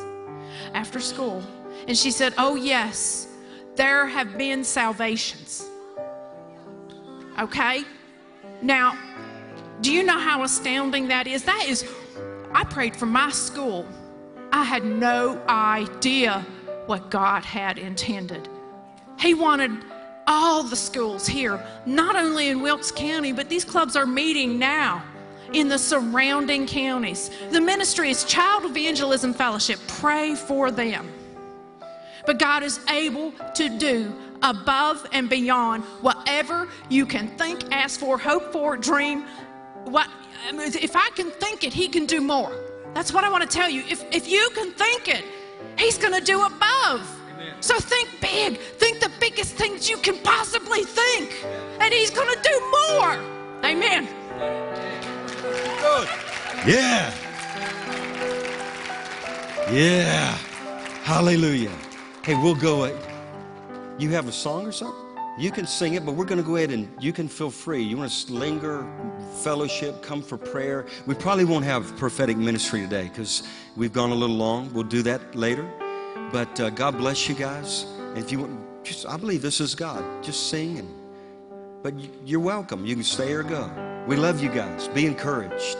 after school. And she said, oh, yes, there have been salvations. Okay? Now, do you know how astounding that is? That is, I prayed for my school. I had no idea what God had intended. He wanted all the schools here, not only in Wilkes County, but these clubs are meeting now in the surrounding counties. The ministry is Child Evangelism Fellowship. Pray for them. But God is able to do above and beyond whatever you can think, ask for, hope for, dream. What if I can think it, He can do more. That's what I want to tell you. If if you can think it, He's going to do above. So think big. Think the biggest things you can possibly think, and He's going to do more. Amen. Good. Yeah. Yeah. Hallelujah. Hey, we'll go. uh, You have a song or something? You can sing it, but we're going to go ahead and you can feel free. You want to linger, fellowship, come for prayer. We probably won't have prophetic ministry today because we've gone a little long. We'll do that later. But uh, God bless you guys. And if you want, just, I believe this is God. Just sing and. But you- you're welcome. You can stay or go. We love you guys. Be encouraged.